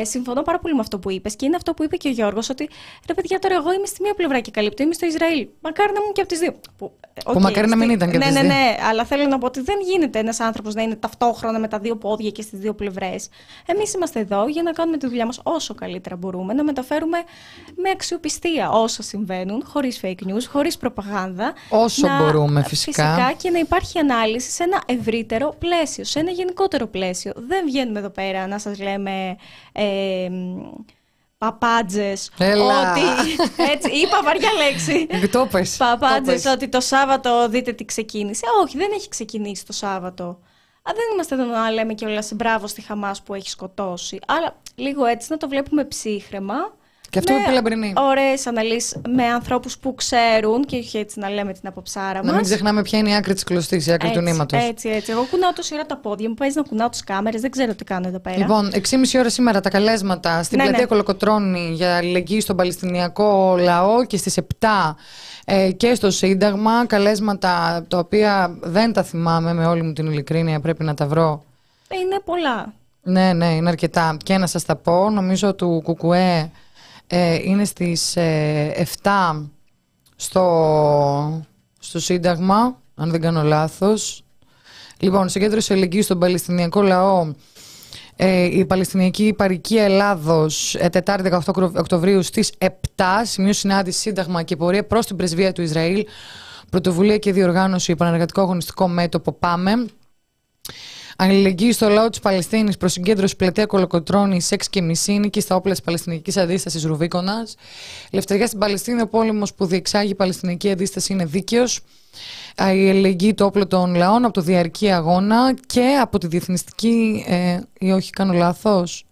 Ε, συμφωνώ πάρα πολύ με αυτό που είπες και είναι αυτό που είπε και ο Γιώργος ότι ρε παιδιά τώρα εγώ είμαι στη μία πλευρά και καλύπτω, είμαι στο Ισραήλ. Μακάρι να ήμουν και από τις δύο. Που, Που μακάρι να μην ήταν και από ναι, τις ναι, δύο. ναι, αλλά θέλω να πω ότι δεν γίνεται ένας άνθρωπος να είναι ταυτόχρονα με τα δύο πόδια και στις δύο πλευρές. Εμείς είμαστε εδώ για να κάνουμε τη δουλειά μας όσο καλύτερα μπορούμε, να μεταφέρουμε με αξιοπιστία όσα συμβαίνουν, χωρίς fake news, χωρίς προπαγάνδα. Όσο μπορούμε, φυσικά. Φυσικά και να υπάρχει ανάλυση σε ένα ευρύτερο πλαίσιο, σε ένα γενικότερο πλαίσιο. Δεν βγαίνουμε εδώ πέρα να σας λέμε... Ε, παπάντζες Έλα. ότι έτσι είπα βαριά λέξη Το πες, το παπάντζες πες. ότι το Σάββατο δείτε τι ξεκίνησε όχι δεν έχει ξεκινήσει το Σάββατο Α, δεν είμαστε εδώ να λέμε και όλα μπράβο στη Χαμάς που έχει σκοτώσει αλλά λίγο έτσι να το βλέπουμε ψύχρεμα Και αυτό με που είπε η Λαμπρινή. ωραίες αναλύσεις με ανθρώπους που ξέρουν και όχι έτσι να λέμε την αποψάρα Να μας μην ξεχνάμε ποια είναι η άκρη της κλωστής, η άκρη του νήματος. έτσι, έτσι. Εγώ κουνάω τόση ώρα τα πόδια μου, παίζει να κουνάω τις κάμερες, δεν ξέρω τι κάνω εδώ πέρα. Λοιπόν, 6,5 ώρα σήμερα τα καλέσματα στην Ναι, πλατεία ναι. Κολοκοτρώνη για αλληλεγγύη στον Παλαιστινιακό λαό και στις 7 ε, και στο Σύνταγμα. Καλέσματα τα οποία δεν τα θυμάμαι με όλη μου την ειλικρίνεια, πρέπει να τα βρω. Είναι πολλά. Ναι, ναι, είναι αρκετά. Και να σας τα πω, νομίζω του Κουκουέ ε, είναι στις ε, 7 στο, στο Σύνταγμα, αν δεν κάνω λάθος. Λοιπόν, συγκέντρωση αλληλεγγύη στον Παλαιστινιακό λαό ε, η Παλαιστινιακή Παρική Ελλάδος ε, Τετάρτη 18 Οκτω- Οκτωβρίου στις 7 σημείο συνάντηση Σύνταγμα και πορεία προς την Πρεσβεία του Ισραήλ πρωτοβουλία και διοργάνωση Πανεργατικό Αγωνιστικό Μέτωπο ΠΑΜΕ Αλληλεγγύη στο λαό της Παλαιστίνης προς συγκέντρωση πλατεία Κολοκοτρώνη 6 και μισή νίκη στα όπλα της Παλαιστινική Αντίστασης Ρουβίκονα. Ελευθερία στην Παλαιστίνη, ο πόλεμος που διεξάγει η Παλαιστινική Αντίσταση είναι δίκαιος. Η αλληλεγγύη το όπλο των λαών από το διαρκή αγώνα και από τη διεθνιστική. Ε, ή όχι, κάνω λάθος.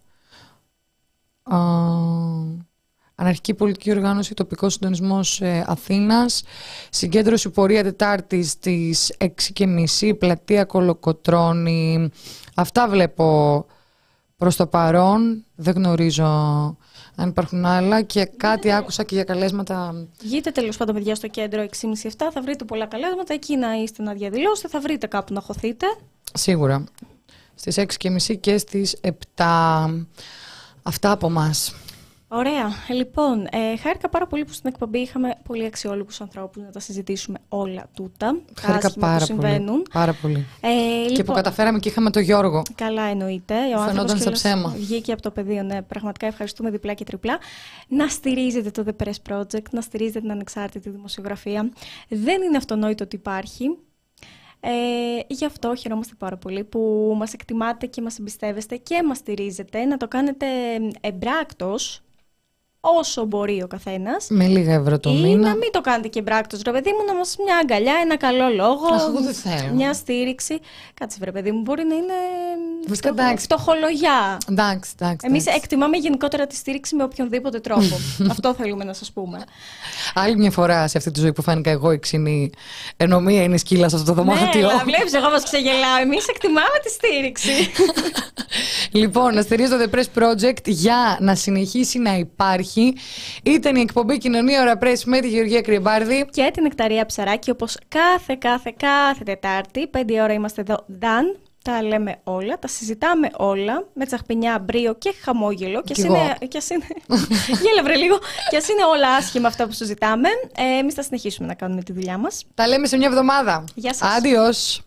Αναρχική πολιτική οργάνωση, τοπικός συντονισμός ε, Αθήνας. Συγκέντρωση πορεία Τετάρτης στις 6.30 πλατεία Κολοκοτρώνη. Αυτά βλέπω προς το παρόν. Δεν γνωρίζω αν υπάρχουν άλλα. Και κάτι άκουσα και για καλέσματα. Βγείτε τέλος πάντων, παιδιά, στο κέντρο 6,5-7, θα βρείτε πολλά καλέσματα. Εκεί να είστε να διαδηλώσετε, θα βρείτε κάπου να χωθείτε. Σίγουρα. Στις 6.30 και στις 7. Αυτά από μας. Ωραία. Λοιπόν, ε, χάρηκα πάρα πολύ που στην εκπομπή είχαμε πολύ αξιόλογους ανθρώπους να τα συζητήσουμε όλα τούτα. τα Χάρηκα άσχημα πάρα που πολύ. συμβαίνουν. Πάρα πολύ. Ε, Και που λοιπόν, καταφέραμε και είχαμε το Γιώργο. Καλά εννοείται. Ο Φαινόταν άνθρωπος στα κιόλας ψέμα. Βγήκε από το πεδίο, ναι. Πραγματικά ευχαριστούμε διπλά και τριπλά. Να στηρίζετε το The Press Project, να στηρίζετε την ανεξάρτητη δημοσιογραφία. Δεν είναι αυτονόητο ότι υπάρχει. Ε, γι' αυτό χαιρόμαστε πάρα πολύ που μας εκτιμάτε και μας εμπιστεύεστε και μας στηρίζετε. Να το κάνετε εμπράκτος όσο μπορεί ο καθένας. Με λίγα ευρώ το Ή μήνα. να μην το κάνετε και εμπράκτος, ρε παιδί μου, να μας μια αγκαλιά, ένα καλό λόγο, Αχ, εγώ δεν θέλω. μια στήριξη. Κάτσε, βρε παιδί μου, μπορεί να είναι Βασικά, φτωχο- εντάξει. φτωχολογιά. Εντάξει, εντάξει. Εμείς εντάξει. εκτιμάμε γενικότερα τη στήριξη με οποιονδήποτε τρόπο. Αυτό θέλουμε να σας πούμε. Άλλη μια φορά σε αυτή τη ζωή που φάνηκα εγώ η ξινή, ενώ μία είναι σκύλα σε αυτό το ναι, δωμάτιο. αλλά βλέπεις, εγώ μας ξεγελάω. Εμείς εκτιμάμε τη στήριξη. λοιπόν, να στηρίζω το The Press Project για να συνεχίσει να υπάρχει. Ήταν η εκπομπή Κοινωνία Ωρα Press με τη Γεωργία Κρυμπάρδη. και την Εκταρία Ψαράκη, όπως κάθε, κάθε, κάθε Τετάρτη. Πέντε ώρα είμαστε εδώ. Done. Τα λέμε όλα, τα συζητάμε όλα με τσαχπινιά, μπρίο και χαμόγελο. Και Κι ας εγώ. είναι, κι ας είναι, γέλα βρε λίγο. Και ας είναι όλα άσχημα αυτά που συζητάμε, ε, εμείς θα συνεχίσουμε να κάνουμε τη δουλειά μας. Τα λέμε σε μια εβδομάδα. Γεια σας. Adios.